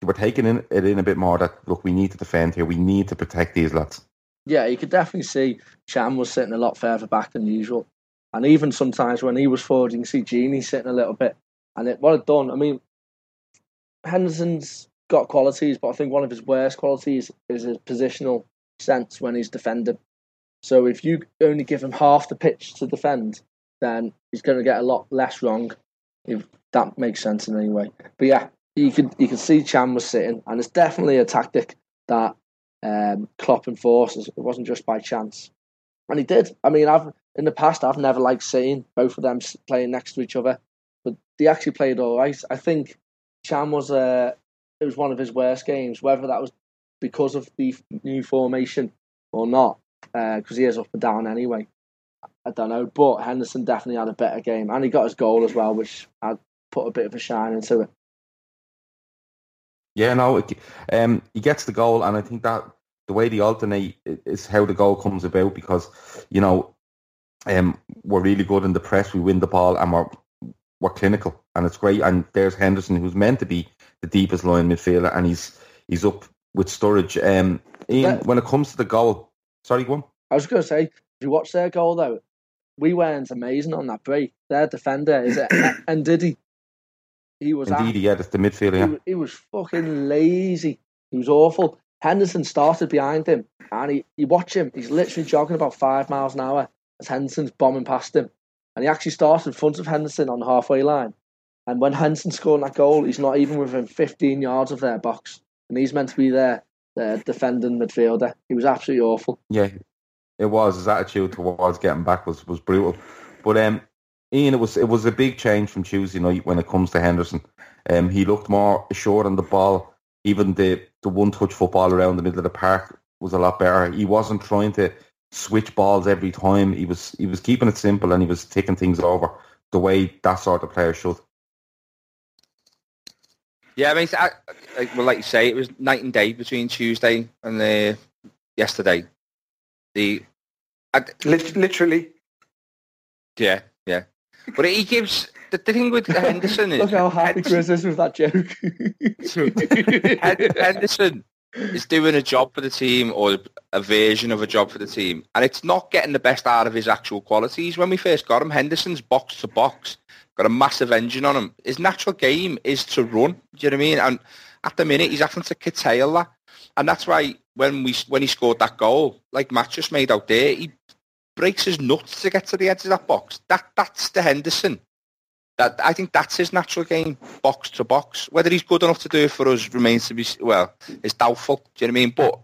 They were taking in, it in a bit more. That look, we need to defend here. We need to protect these lads. Yeah, you could definitely see Can was sitting a lot further back than usual. And even sometimes when he was forward, you can see Gini sitting a little bit. And it, what it done, I mean, Henderson's got qualities, but I think one of his worst qualities is his positional sense when he's defending. So if you only give him half the pitch to defend, then he's going to get a lot less wrong. If that makes sense in any way. But yeah, you could you could see Can was sitting, and it's definitely a tactic that um, Klopp enforced. It wasn't just by chance, and he did. I mean, I've in the past I've never liked seeing both of them playing next to each other, but they actually played all right. I think Can was uh, it was one of his worst games. Whether that was because of the new formation or not, because uh, he is up and down anyway. I don't know, but Henderson definitely had a better game, and he got his goal as well, which had put a bit of a shine into it. Yeah, no, it, um, he gets the goal, and I think that the way they alternate is how the goal comes about because you know um, we're really good in the press, we win the ball, and we're we're clinical, and it's great. And there's Henderson, who's meant to be the deepest line midfielder, and he's he's up with Sturridge. Um, Ian, when it comes to the goal, sorry, go on. I was going to say, if you watch their goal though, we weren't amazing on that break. Their defender is it and did He He was indeed, at, yeah, that's the midfielder. He, he, was fucking lazy. He was awful. Henderson started behind him, and he, you watch him. He's literally jogging about five miles an hour as Henderson's bombing past him, and he actually started in front of Henderson on the halfway line. And when Henderson scored that goal, he's not even within 15 yards of their box, and he's meant to be there, the defending midfielder. He was absolutely awful. Yeah, it was. His attitude towards getting back was, was brutal. But um, Ian, it was it was a big change from Tuesday night when it comes to Henderson. Um, he looked more assured on the ball. Even the, the one touch football around the middle of the park was a lot better. He wasn't trying to switch balls every time. He was he was keeping it simple and he was taking things over the way that sort of player should. Yeah, I mean, I, like, well, like you say, it was night and day between Tuesday and the yesterday. The I, literally, yeah, yeah. But he gives the, the thing with Henderson is look how happy Chris is with that joke. Henderson is doing a job for the team or a version of a job for the team, and it's not getting the best out of his actual qualities. When we first got him, Henderson's box to box, got a massive engine on him. His natural game is to run. Do you know what I mean? And at the minute, he's having to curtail that, and that's why when we when he scored that goal, like Matt just made out there, he breaks his nuts to get to the edge of that box. That that's the Henderson. That I think that's his natural game, box to box. Whether he's good enough to do it for us remains to be well. It's doubtful. Do you know what I mean? But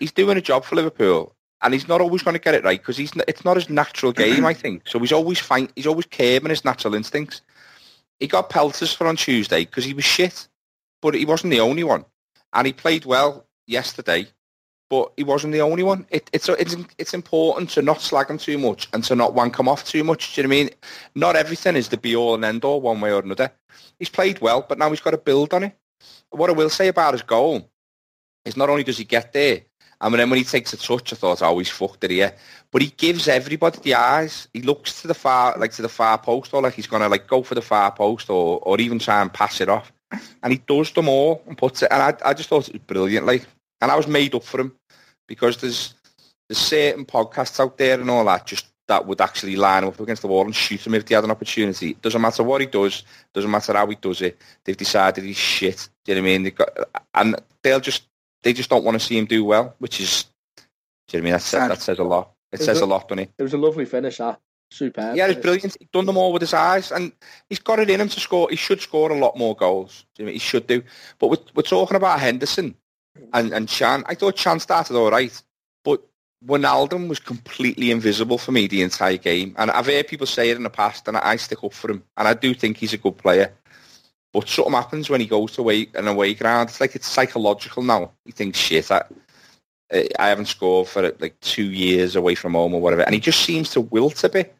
he's doing a job for Liverpool, and he's not always going to get it right because he's it's not his natural game. I think so. He's always fine. He's always curbing his natural instincts. He got pelters for on Tuesday because he was shit, but he wasn't the only one, and he played well yesterday but he wasn't the only one. It, it's it's it's important to not slag him too much and to not wank him off too much. Do you know what I mean? Not everything is the be all and end all one way or another. He's played well, but now he's got to build on it. What I will say about his goal is not only does he get there, Mean, then when he takes a touch, I thought, oh, he's fucked it here. But he gives everybody the eyes. He looks to the far, like to the far post, or like he's gonna like go for the far post, or or even try and pass it off. And he does them all and puts it. And I, I just thought it was brilliant. Like, and I was made up for him because there's there's certain podcasts out there and all that just that would actually line up against the wall and shoot him if they had an opportunity. Doesn't matter what he does, doesn't matter how he does it. They've decided he's shit. Do you know what I mean? Got, and they'll just they just don't want to see him do well, which is do you know what I mean? That says, that says a lot. It, it says a, a, lot, doesn't it? It was a lovely finish, that. Superb. Yeah, it's brilliant. He's done them all with his eyes, and he's got it in him to score. He should score a lot more goals. You know, he should do. But we're, we're talking about Henderson and, and Can. I thought Can started all right. But Wijnaldum was completely invisible for me the entire game. And I've heard people say it in the past, and I stick up for him. And I do think he's a good player. But something happens when he goes to away, an away ground. It's like it's psychological now. He thinks, shit, I, I haven't scored for like two years away from home or whatever. And he just seems to wilt a bit.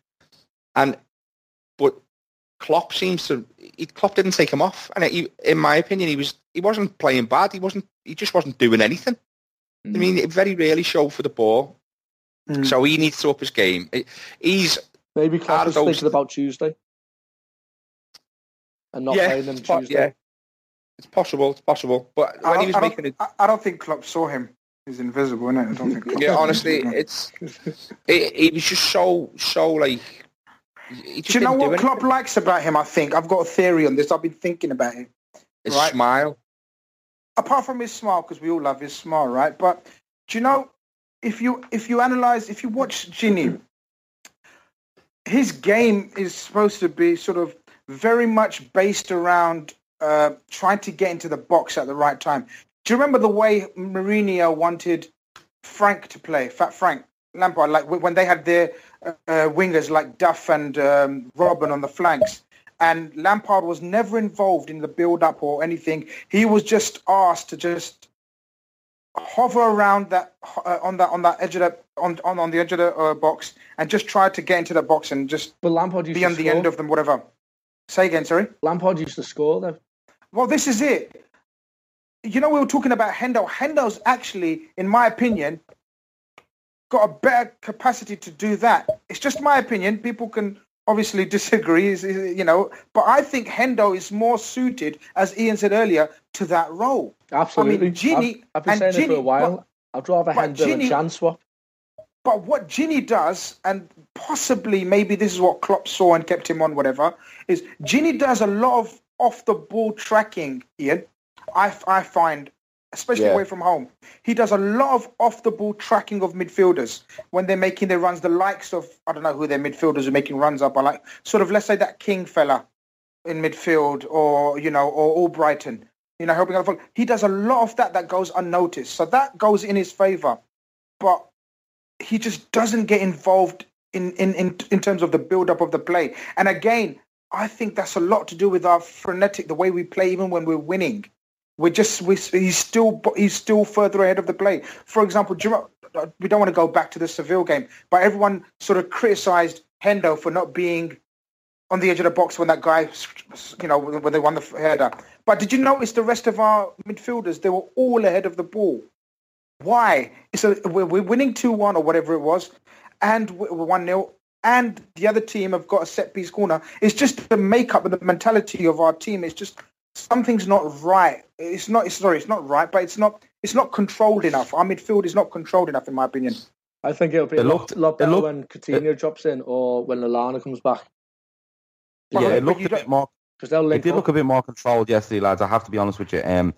And, but Klopp seems to, he, Klopp didn't take him off. And he, in my opinion, he was, he wasn't playing bad. He wasn't, he just wasn't doing anything. Mm. I mean, it very rarely showed for the ball. Mm. So he needs to up his game. He's maybe Klopp is thinking about Tuesday and not yeah, playing them Tuesday. Yeah. It's possible. It's possible. But when he was making it, I don't think Klopp saw him. He's invisible, isn't it? I don't think. Klopp yeah, honestly, it's it, it was just so so like. Do you know what Klopp likes about him? I think I've got a theory on this. I've been thinking about it. His right? smile apart from his smile, because we all love his smile, right? But do you know if you if you analyze if you watch Gini, his game is supposed to be sort of very much based around uh, trying to get into the box at the right time. Do you remember the way Mourinho wanted Frank to play, Fat Frank Lampard, like when they had their uh, wingers like Duff and um, Robben on the flanks, and Lampard was never involved in the build-up or anything. He was just asked to just hover around that uh, on that on that edge of the on on, on the edge of the uh, box and just try to get into the box and just Lampard used be on the score. end of them, whatever. Say again, sorry. Lampard used to score though. Well, this is it. You know, we were talking about Hendo. Hendo's actually, in my opinion, got a better capacity to do that. It's just my opinion. People can obviously disagree, is- is- you know, but I think Hendo is more suited, as Ian said earlier, to that role. Absolutely. I mean, Gini, I've, I've been and saying it for a while. but- I'd rather Hendo and Gini- Can swap. But what Gini does, and possibly maybe this is what Klopp saw and kept him on, whatever, is Gini does a lot of off-the-ball tracking, Ian. I, I find, especially Yeah. away from home. He does a lot of off-the-ball tracking of midfielders when they're making their runs. The likes of, I don't know who their midfielders are making runs up. I like sort of, let's say that King fella in midfield or, you know, or all Brighton. you know, helping out the. He does a lot of that that goes unnoticed. So that goes in his favour. But he just doesn't get involved in, in, in, in terms of the build-up of the play. And again, I think that's a lot to do with our frenetic, the way we play even when we're winning. We're just, we he's still he's still further ahead of the play. For example, we don't want to go back to the Seville game, but everyone sort of criticised Hendo for not being on the edge of the box when that guy, you know, when they won the header. But did you notice the rest of our midfielders? They were all ahead of the ball. Why? So we're, we're winning 2-1 or whatever it was, and we're 1-0, and the other team have got a set-piece corner. It's just the makeup and the mentality of our team. It's just something's not right. It's not, it's, sorry, it's not right, but it's not, it's not controlled enough. Our midfield is not controlled enough, in my opinion. I think it'll be It a lot, looked- lot it better looked- when Coutinho drops in or when Lallana comes back. But- yeah, it but looked you a bit more Because they'll It did up. look a bit more controlled yesterday, lads. I have to be honest with you. Um,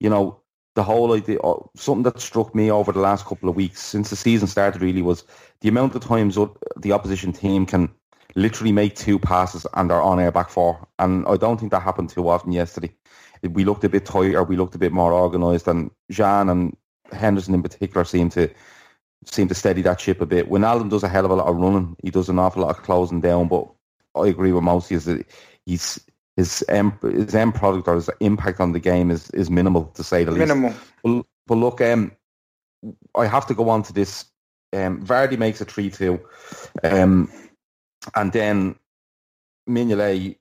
you know, the whole idea, uh, something that struck me over the last couple of weeks since the season started, really was the amount of times the opposition team can literally make two passes and they're on air back four. And I don't think that happened too often yesterday. We looked a bit tighter. We looked a bit more organised, and Can and Henderson in particular seem to seem to steady that ship a bit. Wijnaldum does a hell of a lot of running, he does an awful lot of closing down. But I agree with most is that he's his end, his end product or his impact on the game is, is minimal to say the least. Minimal. But, but look, um, I have to go on to this. Um, Vardy makes a 3-2. Um, and then Mignolet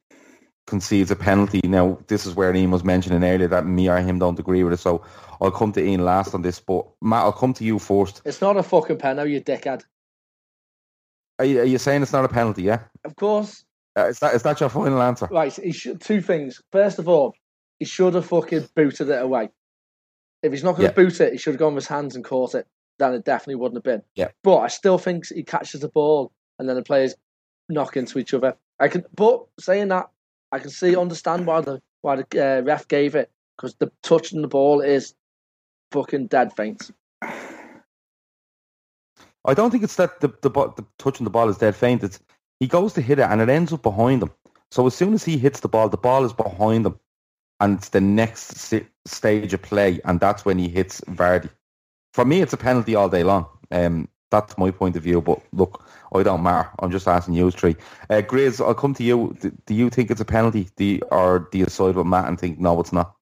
concedes a penalty. Now, this is where Ian was mentioning earlier that me or him don't agree with it. So I'll come to Ian last on this. But Matt, I'll come to you first. It's not a fucking penalty, you dickhead. Are you, are you saying it's not a penalty, yeah? Of course. Uh, is, that, is that your final answer? Right, he should, two things. First of all, he should have fucking booted it away. If he's not going Yeah. to boot it, he should have gone with his hands and caught it. Then it definitely wouldn't have been. Yeah. But I still think he catches the ball and then the players knock into each other. I can, but saying that, I can see, understand why the why the uh, ref gave it because the touching the ball is fucking dead faint. I don't think it's that the, the, the touching the ball is dead faint. It's he goes to hit it and it ends up behind him. So as soon as he hits the ball, the ball is behind him, and it's the next st- stage of play, and that's when he hits Vardy. For me, it's a penalty all day long. Um, that's my point of view. But look, I don't matter. I'm just asking you three. Uh, Grizz, I'll come to you. Do, do you think it's a penalty, do you, or do you side with Matt and think no, it's not?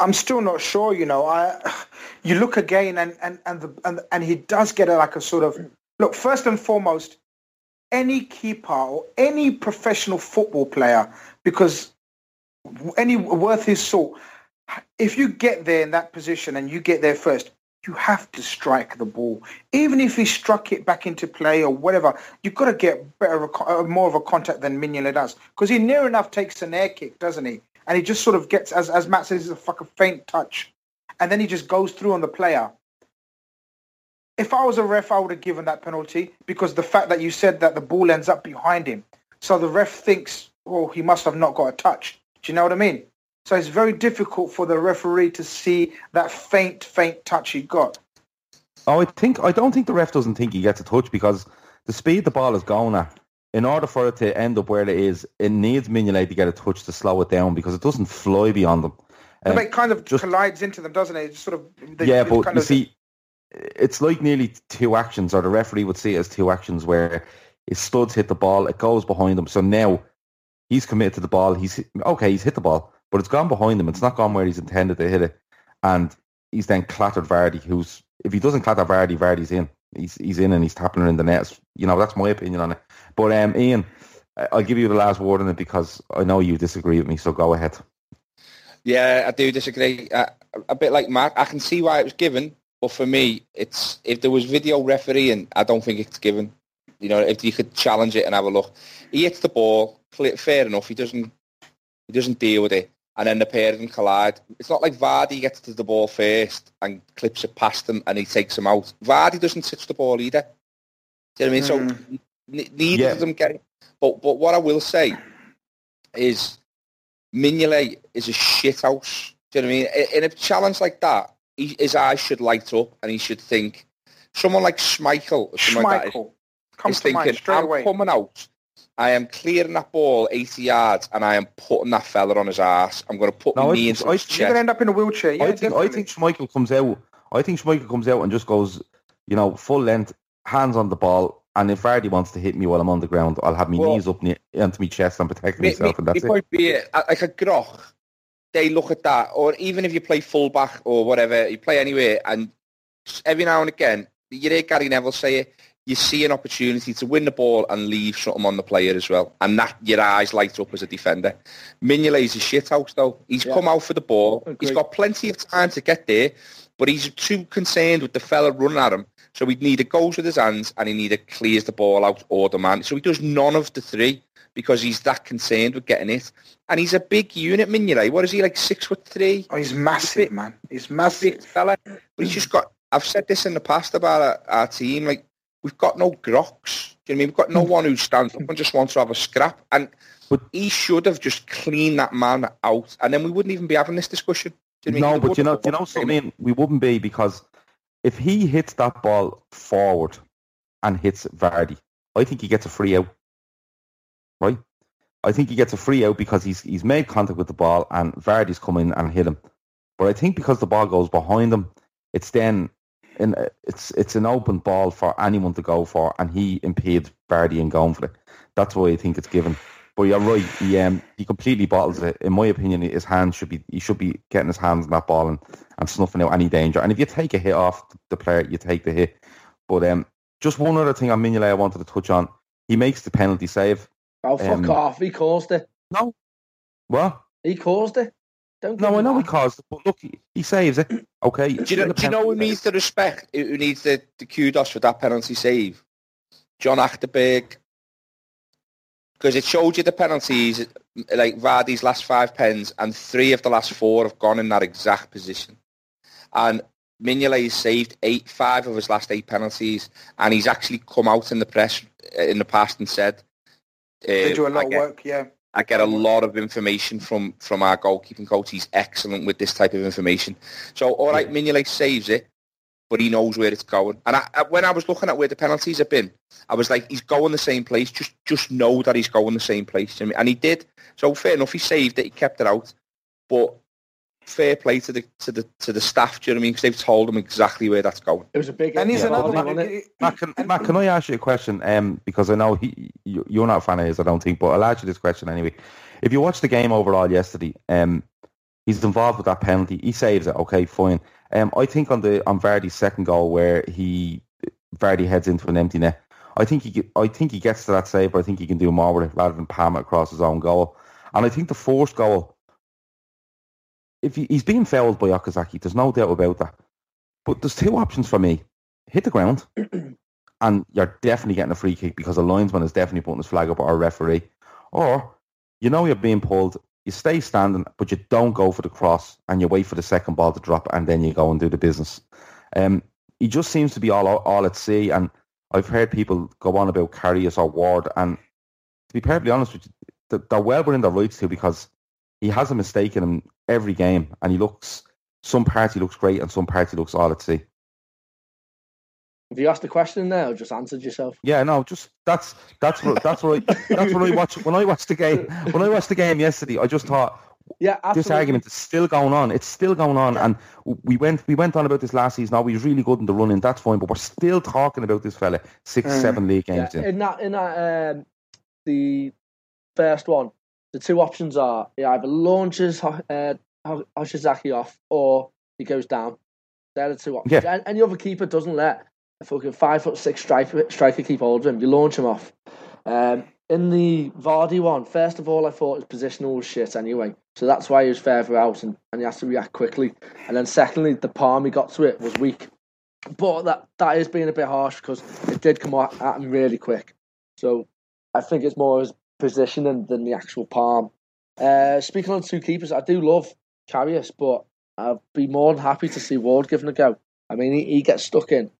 I'm still not sure. You know, I you look again, and and and the, and, and he does get a, like a sort of look. First and foremost, any keeper or any professional football player, because any worth his salt, if you get there in that position and you get there first, you have to strike the ball. Even if he struck it back into play or whatever, you've got to get better, uh, more of a contact than Mignolet does. Because he near enough takes an air kick, doesn't he? And he just sort of gets, as, as Matt says, it's a fucking faint touch. And then he just goes through on the player. If I was a ref, I would have given that penalty because the fact that you said that the ball ends up behind him. So the ref thinks, well, he must have not got a touch. Do you know what I mean? So it's very difficult for the referee to see that faint, faint touch he got. Oh, I think I don't think the ref doesn't think he gets a touch because the speed the ball is going at, in order for it to end up where it is, it needs Mignolet to get a touch to slow it down because it doesn't fly beyond them. No, Um, it kind of just- collides into them, doesn't it? It's sort of. they- yeah, but kind you of- see, it's like nearly two actions, or the referee would see it as two actions where his studs hit the ball, it goes behind him. So now he's committed to the ball. He's okay, he's hit the ball, but it's gone behind him. It's not gone where he's intended to hit it, and he's then clattered Vardy. Who's if he doesn't clatter Vardy, Vardy's in. He's he's in and he's tapping her in the net. You know that's my opinion on it. But um, Ian, I'll give you the last word on it because I know you disagree with me. So go ahead. Yeah, I do disagree. Uh, a bit like Matt, I can see why it was given, but for me, it's if there was video refereeing, I don't think it's given. You know, if you could challenge it and have a look, he hits the ball. cl- Fair enough. He doesn't. He doesn't deal with it, and then the pair of them collide. It's not like Vardy gets to the ball first and clips it past him, and he takes him out. Vardy doesn't touch the ball either. Do you know what I mean? So mm. neither Yeah. of them get it. But but what I will say is Mignolet is a shit house. Do you know what I mean? In- In a challenge like that, he, his eyes should light up and he should think, someone like Schmeichel, or someone like that is- Schmeichel comes is thinking, I'm away. coming out, I am clearing that ball 80 yards and I am putting that fella on his ass. I'm going to put No, my I knee into I his think You're gonna end up in a wheelchair. Yeah, I think I think Schmeichel comes out. I think Schmeichel comes out and just goes, you know, full length, hands on the ball. And if Vardy wants to hit me while I'm on the ground, I'll have my Well- knees up ne- into my chest and protect Me- myself, me- and that's it it. might be a- like a groch. They look at that, or even if you play fullback or whatever, you play anywhere, and every now and again, you hear Gary Neville say it, you see an opportunity to win the ball and leave something on the player as well, and that your eyes light up as a defender. Mignolet's a shithouse though. He's Yeah. come out for the ball. Agreed. He's got plenty of time to get there, but he's too concerned with the fella running at him. So he neither goes with his hands and he neither clears the ball out or the man. So he does none of the three because he's that concerned with getting it. And he's a big unit, Mignolet. What is he, like six foot three? Oh, he's massive, man. He's massive. Big fella. But he's just got, I've said this in the past about our, our team, like, we've got no grocks. Do you know what I mean? We've got no one who stands up and just wants to have a scrap. And But- he should have just cleaned that man out. And then we wouldn't even be having this discussion. Do you know what I No, mean? But you know, wouldn't you know have- something. We wouldn't be because if he hits that ball forward and hits Vardy, I think he gets a free out. Right? I think he gets a free out because he's he's made contact with the ball and Vardy's come in and hit him. But I think because the ball goes behind him, it's then in, it's it's an open ball for anyone to go for, and he impeded Vardy in going for it. That's why I think it's given. But you're right. He um, he completely bottles it. In my opinion, his hands should be he should be getting his hands on that ball and, and snuffing out any danger. And if you take a hit off the player, you take the hit. But um, just one other thing on Mignolet I wanted to touch on. He makes the penalty save. Oh, fuck Um, off. He caused it. No, what? He caused it. Don't No, I know he caused it, but look, he, he saves it. Okay. Do you know, do you know who needs the respect? Who who needs the, the kudos for that penalty save? John Achterberg. Because it showed you the penalties, like Vardy's last five pens, and three of the last four have gone in that exact position. And Mignolet has saved eight, five of his last eight penalties, and he's actually come out in the press uh, in the past and said, Uh, they do a lot I of work. Yeah. I get a lot of information from, from our goalkeeping coach. He's excellent with this type of information. So, all right, Mignolet saves it, but he knows where it's going. And I, I, when I was looking at where the penalties have been, I was like, he's going the same place. Just just know that he's going the same place. You know what I mean? And he did. So fair enough, he saved it. He kept it out. But fair play to the to the to the staff. Do you know what I mean? Because they've told them exactly where that's going. It was a big. And he's yeah, another one. Matt, can, Matt, can I ask you a question? Um, because I know he, you, you're not a fan of his, I don't think, but I'll ask you this question anyway. If you watch the game overall yesterday, um, he's involved with that penalty. He saves it. Okay, fine. Um, I think on the on Vardy's second goal where he Vardy heads into an empty net, I think he I think he gets to that save. But I think he can do more with it rather than palm it across his own goal. And I think the fourth goal, if he, he's being fouled by Okazaki, there's no doubt about that. But there's two options for me: hit the ground and you're definitely getting a free kick because a linesman is definitely putting his flag up or a referee. Or you know you're being pulled, you stay standing, but you don't go for the cross and you wait for the second ball to drop and then you go and do the business. Um, he just seems to be all all at sea, and I've heard people go on about Karius or Ward, and to be perfectly honest with you, th- they're well within their rights to because he has a mistake in him every game, and he looks some parts he looks great and some parts he looks all at sea. Have you asked the question there or just answered yourself? Yeah, no, just that's that's what that's what I that's what I watched when I watched the game when I watched the game yesterday. I just thought Yeah, absolutely. this argument is still going on. It's still going on, and we went we went on about this last season. Now he's really good in the running. That's fine, but we're still talking about this fella six, Mm. seven league games Yeah, in. in that in that um, the first one, the two options are he either launches uh, Okazaki off or he goes down. They're the two options. Yeah. And any other keeper doesn't let a fucking five foot six striker, striker keep hold of him. You launch him off. Um, in the Vardy one, first of all, I thought his positional was shit anyway, so that's why he was further out and, and he has to react quickly. And then secondly, the palm he got to it was weak. But that that is being a bit harsh because it did come at at him really quick. So I think it's more his positioning than the actual palm. Uh, speaking on two keepers, I do love Karius, but I'd be more than happy to see Ward given a go. I mean, he, he gets stuck in,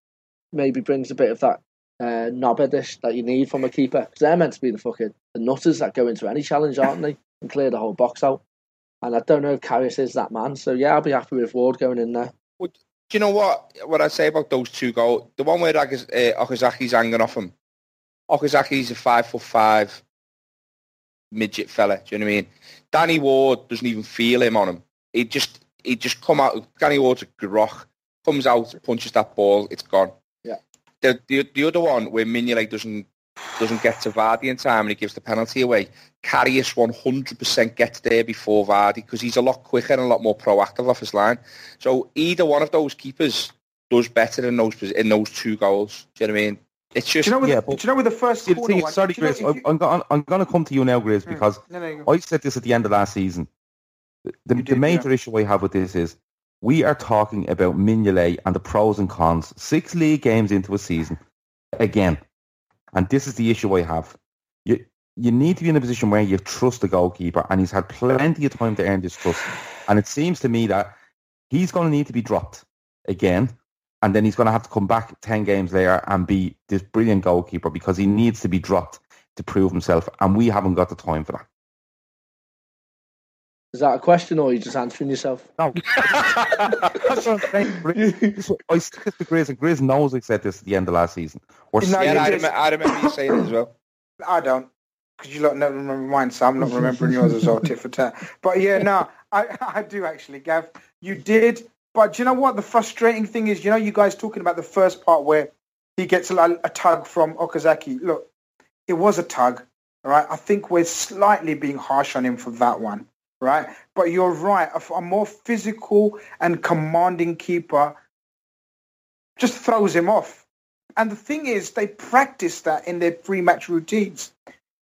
maybe brings a bit of that uh, knobheadish that you need from a keeper because they're meant to be the fucking the nutters that go into any challenge, aren't they, and clear the whole box out. And I don't know if Karius is that man, so yeah, I'll be happy with Ward going in there. Do you know what? What I say about those two goals? The one where uh, Okazaki's hanging off him. Okazaki's a five foot five midget fella. Do you know what I mean? Danny Ward doesn't even feel him on him. He just he just come out. Danny Ward's a groch. Comes out, punches that ball, it's gone. Yeah. The the, the other one where Mignolet doesn't doesn't get to Vardy in time and he gives the penalty away. Karius 100% gets there before Vardy because he's a lot quicker and a lot more proactive off his line. So either one of those keepers does better in those in those two goals. Do you know what I mean? It's Do you know with Yeah, the, but- do you know with the first corner thing one? sorry, do you know Grizz, you- I- I'm, going, I'm going to come to you now, Grizz, Hmm. because No, no. I said this at the end of last season. The, the, You the did, major issue I have with this is we are talking about Mignolet and the pros and cons. Six league games into a season, again, and this is the issue I have. You you need to be in a position where you trust the goalkeeper, and he's had plenty of time to earn this trust. And it seems to me that he's going to need to be dropped again, and then he's going to have to come back ten games later and be this brilliant goalkeeper because he needs to be dropped to prove himself, and we haven't got the time for that. Is that a question or are you just answering yourself? No. That's what I'm saying. Grizz- I said this to Grizz, and Grizz knows I said this at the end of last season. We're No, yeah, you I, just- rem- I remember you saying it as well. I don't. Because you lot never remember mine, so I'm not remembering yours as well, tit for tat. But yeah, no, I, I do actually, Gav. You did. But do you know what? The frustrating thing is, you know, you guys talking about the first part where he gets a, a tug from Okazaki. Look, it was a tug, right? I think we're slightly being harsh on him for that one, right? But you're right. A, a more physical and commanding keeper just throws him off. And the thing is, they practice that in their pre-match routines.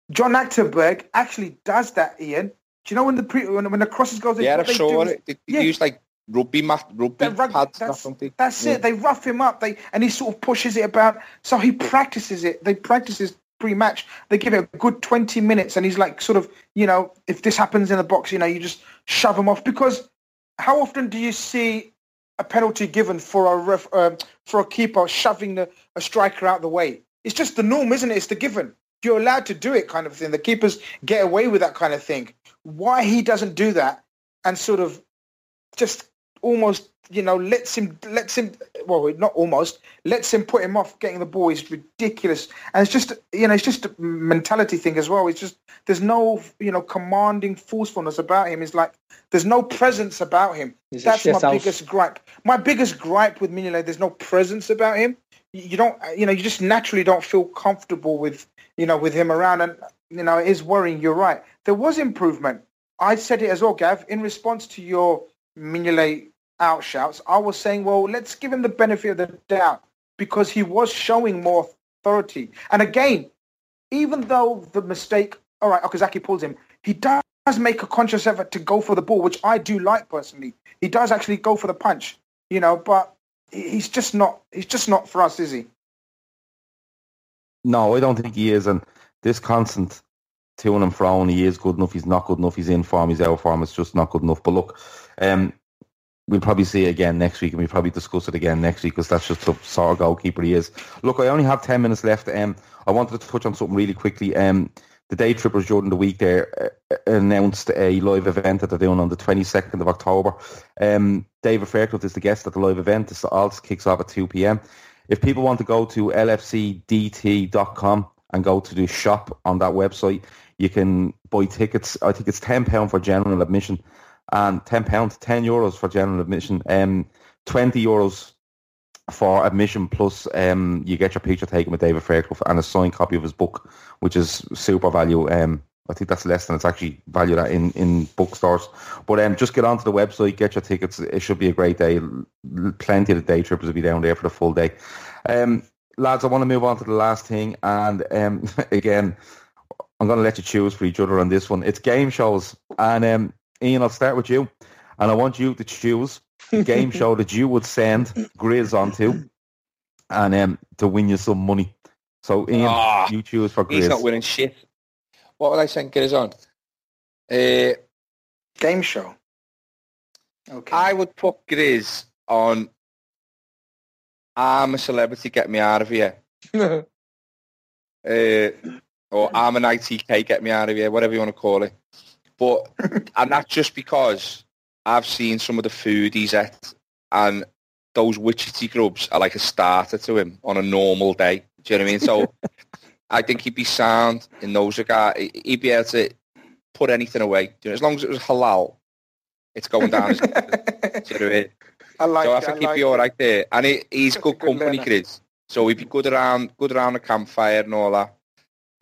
John Achterberg actually does that, Ian. Do you know when the pre, when, when the crosses goes? Yeah, I saw it. They Yeah. use like rugby mat, rugby rug- pads or that's, something. that's Yeah. it. They rough him up. They and he sort of pushes it about. So he practices it. They practices pre-match. They give it a good twenty minutes, and he's like, sort of, you know, if this happens in the box, you know, you just shove him off. Because how often do you see a penalty given for a ref, um, for a keeper shoving the, a striker out the way? It's just the norm, isn't it? It's the given. You're allowed to do it, kind of thing. The keepers get away with that kind of thing. Why he doesn't do that and sort of just almost, you know, lets him, lets him, well, not almost, lets him put him off getting the ball is ridiculous. And it's just, you know, it's just a mentality thing as well. It's just, there's no, you know, commanding forcefulness about him. It's like, there's no presence about him. He's That's my house. biggest gripe. My biggest gripe with Mignolet, there's no presence about him. You don't, you know, you just naturally don't feel comfortable with, you know, with him around. And, you know, it is worrying. You're right. There was improvement. I said it as well, Gav, in response to your Mignolet outshouts. I was saying, well, let's give him the benefit of the doubt because he was showing more authority. And again, even though the mistake, all right, Okazaki pulls him, he does make a conscious effort to go for the ball, which I do like personally. He does actually go for the punch, you know, but he's just not, he's just not for us, is he? No, I don't think he is. And this constant to and fro, he is good enough, he's not good enough, he's in form, he's out of form, it's just not good enough. But look, um, we'll probably see it again next week and we'll probably discuss it again next week because that's just sort of goalkeeper he is. Look, I only have 10 minutes left. Um, I wanted to touch on something really quickly. Um, the day trippers during the week there uh, announced a live event that they're doing on the 22nd of October. Um, David Fairclough is the guest at the live event. This all kicks off at 2 p.m. If people want to go to lfcdt.com and go to the shop on that website, you can buy tickets. I think it's ten pound for general admission, and ten pound, ten euros for general admission, um, twenty euros for admission plus um, you get your picture taken with David Fairclough and a signed copy of his book, which is super value. Um, I think that's less than it's actually valued at in, in bookstores. But um, just get onto the website, get your tickets. It should be a great day. Plenty of the day trippers will be down there for the full day. Um, lads, I want to move on to the last thing. And um, again, I'm going to let you choose for each other on this one. It's game shows. And um, Ian, I'll start with you. And I want you to choose the game show that you would send Grizz onto and um, to win you some money. So, Ian, Ah, you choose for Grizz. He's not winning shit. What would I send Grizz on? Uh, Game show. Okay. I would put Grizz on I'm a celebrity, get me out of here. Uh, or I'm an ITK, get me out of here, whatever you want to call it. But, and that's just because I've seen some of the food he's at and those witchetty grubs are like a starter to him on a normal day. Do you know what I mean? So I think he'd be sound in those regard. He'd be able to put anything away. You know, as long as it was halal, it's going down. his- Do you know what I mean? I like so I think I he'd be all right there. And he, he's good good company. Chris. So he'd be good around, good around the campfire and all that.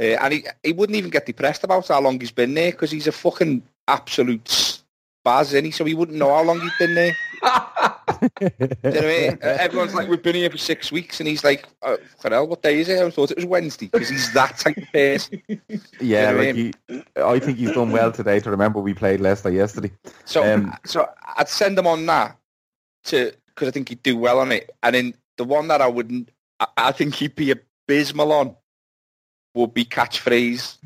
Uh, and he, he wouldn't even get depressed about how long he's been there because he's a fucking absolute spaz, isn't he? So he wouldn't know how long he's been there. You know what I mean? Uh, everyone's like, we've been here for six weeks, and he's like, oh, fucking hell, what day is it? I thought it was Wednesday because he's that type of person. Yeah, know what I like he, I think he's done well today to remember we played Leicester yesterday. So, Um, so I'd send him on that to because I think he'd do well on it. And then the one that I wouldn't, I, I think he'd be abysmal on would be catchphrase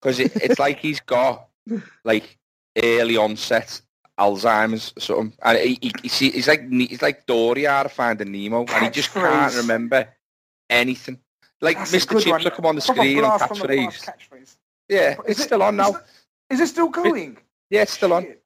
because it, it's like he's got like early onset Alzheimer's or something, and he, he, he he's like he's like Dory out of Finding Nemo, and he just can't remember anything. Like That's Mr. Chips will come on the Proper screen and blast from the catchphrase. catchphrase. Yeah, Is it's it- still on is now. it- Is it still going? Yeah, it's still on. Shit.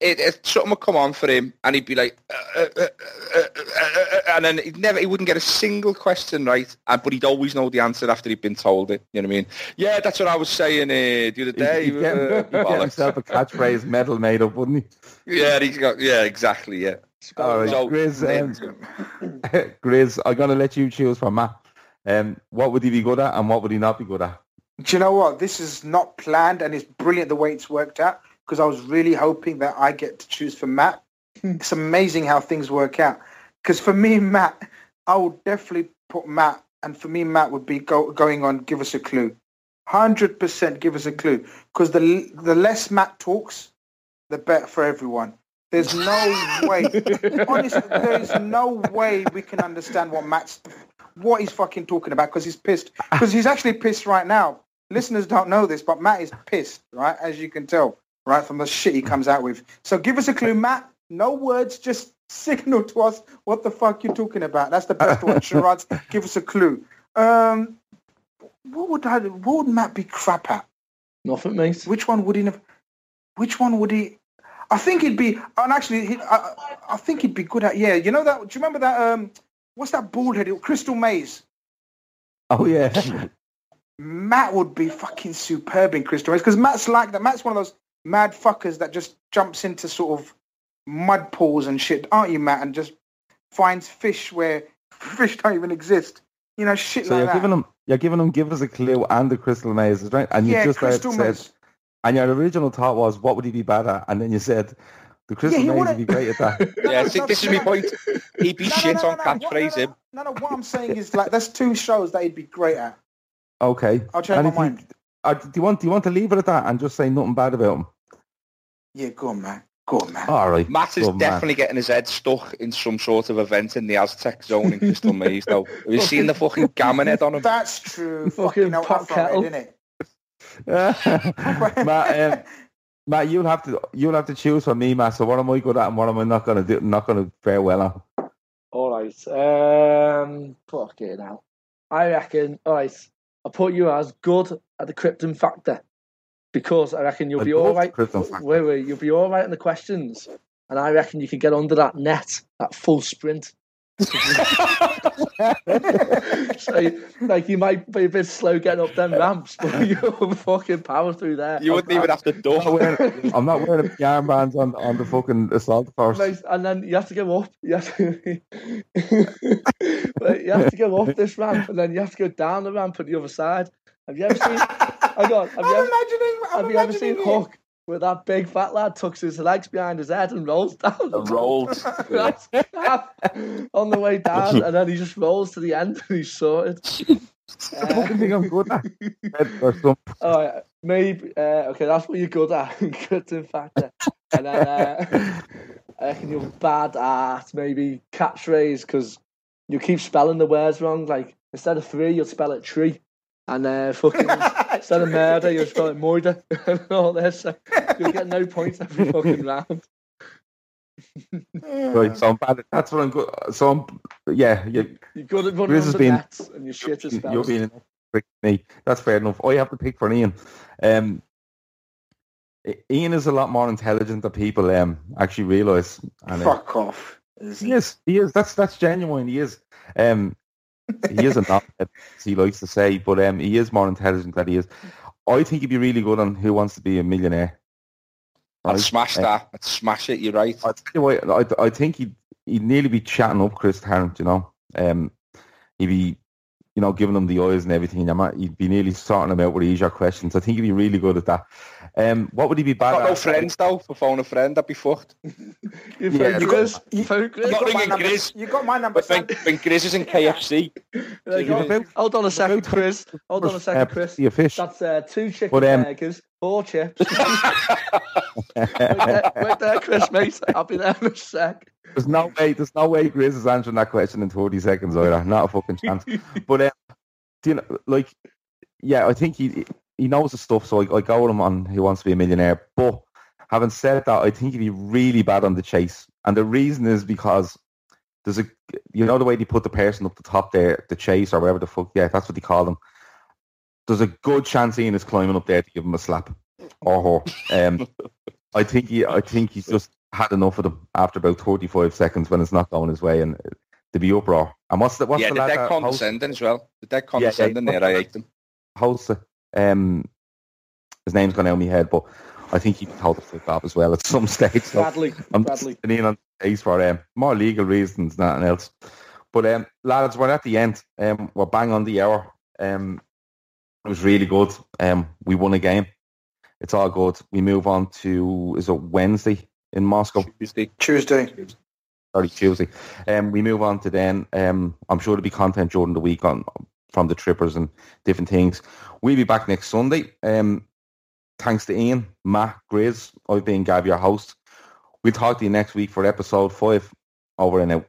It, it, something would come on for him, and he'd be like, uh, uh, uh, uh, uh, uh, and then he'd never, he wouldn't get a single question right, uh, but he'd always know the answer after he'd been told it. You know what I mean? Yeah, that's what I was saying uh, the other day. He'd get, uh, he'd get bollocks. himself a catchphrase medal made up, wouldn't he? yeah, he's got. Yeah, exactly. Yeah. All right, So- Grizz, um, Grizz, I'm going to let you choose for Matt. Um, what would he be good at and what would he not be good at? Do you know what? This is not planned and it's brilliant the way it's worked out because I was really hoping that I get to choose for Matt. Hmm. it's amazing how things work out. Because for me, Matt, I would definitely put Matt, and for me, Matt would be go, going on. Give us a clue, hundred percent. Give us a clue. Because the the less Matt talks, the better for everyone. There's no way. Honestly, there's no way we can understand what Matt's what he's fucking talking about because he's pissed. Because he's actually pissed right now. Listeners don't know this, but Matt is pissed, right? As you can tell, right, from the shit he comes out with. So give us a clue, Matt. No words, just signal to us what the fuck you're talking about. That's the best one. Charades, give us a clue. Um, what would I? What would Matt be crap at? Nothing, mate. Which one would he? Have, which one would he? I think he'd be. And actually, he, I, I think he'd be good at. Yeah, you know that. Do you remember that? Um, what's that bald headed Crystal Maze? Oh, yeah. Matt would be fucking superb in Crystal Maze because Matt's like that. Matt's one of those mad fuckers that just jumps into sort of mud pools and shit, aren't you, Matt? And just finds fish where fish don't even exist. You know, shit so like you're that. giving him, you're giving him, give us a clue and the crystal maze, right? And you yeah, just said, Crystal said, Maze. and your original thought was, what would he be bad at? And then you said, the crystal he maze wouldn't- would be great at that. Yeah, no, see, no, this is no, my point. He'd be No, no, shit no, no, on no, catchphrase, what- no, him. No, no, what I'm saying is like there's two shows that he'd be great at. Okay. I'll change And my if you- mind. uh, do you want do you want to leave it at that and just say nothing bad about him? Yeah, go on, man. Go on, man. All right. Matt is Good man. definitely getting his head stuck in some sort of event in the Aztec zone in Crystal Maze, though. Have you seen the fucking gammon head on him? That's true. Fucking Fucking hell, pot Afro kettle. head, innit? Matt, um, Matt, you'll have to you'll have to choose for me, Matt. So what am I good at and what am I not going to do? Not going to fare well on. All right. Um, fuck it now. I reckon. All right. I'll put you as good at the Krypton factor because I reckon you'll be all right. Wait, wait. You'll be all right in the questions, and I reckon you can get under that net, that full sprint, so, like, you might be a bit slow getting up them ramps, but you'll fucking power through there. You wouldn't even have to I'm not wearing, I'm not wearing the armbands on, on the fucking assault force. Mate, and then you have to go up. You have to, you have to go up this ramp, and then you have to go down the ramp at the other side. Have you ever seen? I got. Have you I'm ever, imagining. I'm have you ever seen imagining it. Hook, where that big fat lad tucks his legs behind his head and rolls down? the top? Rolled. On the way down, and then he just rolls to the end and he's sorted. I fucking think I'm good at it. Or. Oh, yeah, maybe. Uh, okay, that's what you're good at. good in factor. And then uh, I reckon you're bad at maybe catchphrase because you keep spelling the words wrong. Like instead of three, you'll spell it tree. And uh, fucking instead of murder, you'll spell it murder. and all this. So you'll get no points every fucking round. Right, so I'm bad at That's what I'm good So I'm, yeah, you, You're good at running Chris on has been- nets and you're shit at you're being an prick me. That's fair enough. I have to pick for Ian. Um, Ian is a lot more intelligent than people um, actually realise. And, uh, Fuck off. He is. He is. That's that's genuine. He is. Um, he is a not as he likes to say, but um, he is more intelligent than he is. I think he'd be really good on Who Wants to Be a Millionaire. I'd Right? smash Uh, that. I'd smash it. You're right. I tell you what, I, I think he'd he'd nearly be chatting up Chris Tarrant. You know, um, he'd be, you know, giving him the eyes and everything. and He'd be nearly sorting him out with easier questions. I think he'd be really good at that. Um, what would he be bad Got at? no friends though. For phone a friend, I'd be fucked. You Yeah, phone you Chris. You phone Chris. I'm not got my number- Grizz. You got my number. But when, Sam. when Grizz is in KFC, Like, hold- about- Hold on a second, Chris. Hold on a Uh, second, Chris. the fish. That's uh, two chicken But, um, burgers, four chips. wait, there, wait there, Chris, mate. I'll be there in a sec. There's no way. There's no way Grizz is answering that question in 30 seconds either. Not a fucking chance. But um, you know, like, yeah, I think he he knows the stuff. So I, I go with him on he Wants to Be a Millionaire. But having said that, I think he'd be really bad on the chase, and the reason is because there's a you know the way they put the person up the top there, the chase or whatever the fuck. Yeah, that's what they call them. There's a good chance Ian is climbing up there to give him a slap her. Um, I think he, I think he's just had enough of them after about 35 seconds when it's not going his way and to be uproar. And what's the what's yeah, the the lad dead that hosts, condescending as well. The dead yeah, condescending there, I hate them. hosts? Um, his name's gone out of my head, but I think he told the flip off as well at some stage. So Bradley. I'm Bradley. in on the case for um, more legal reasons than anything else. But um, lads, we're at the end. Um, we're bang on the hour. Um, it was really good. Um, we won a game. It's all good. We move on to is it Wednesday in Moscow? Tuesday. Tuesday. Sorry, Tuesday. Um, we move on to then. Um, I'm sure there'll be content during the week on from the trippers and different things. We'll be back next Sunday. Um, thanks to Ian, Matt, Grizz. I've been Gav, your host. We'll talk to you next week for episode five. Over and out.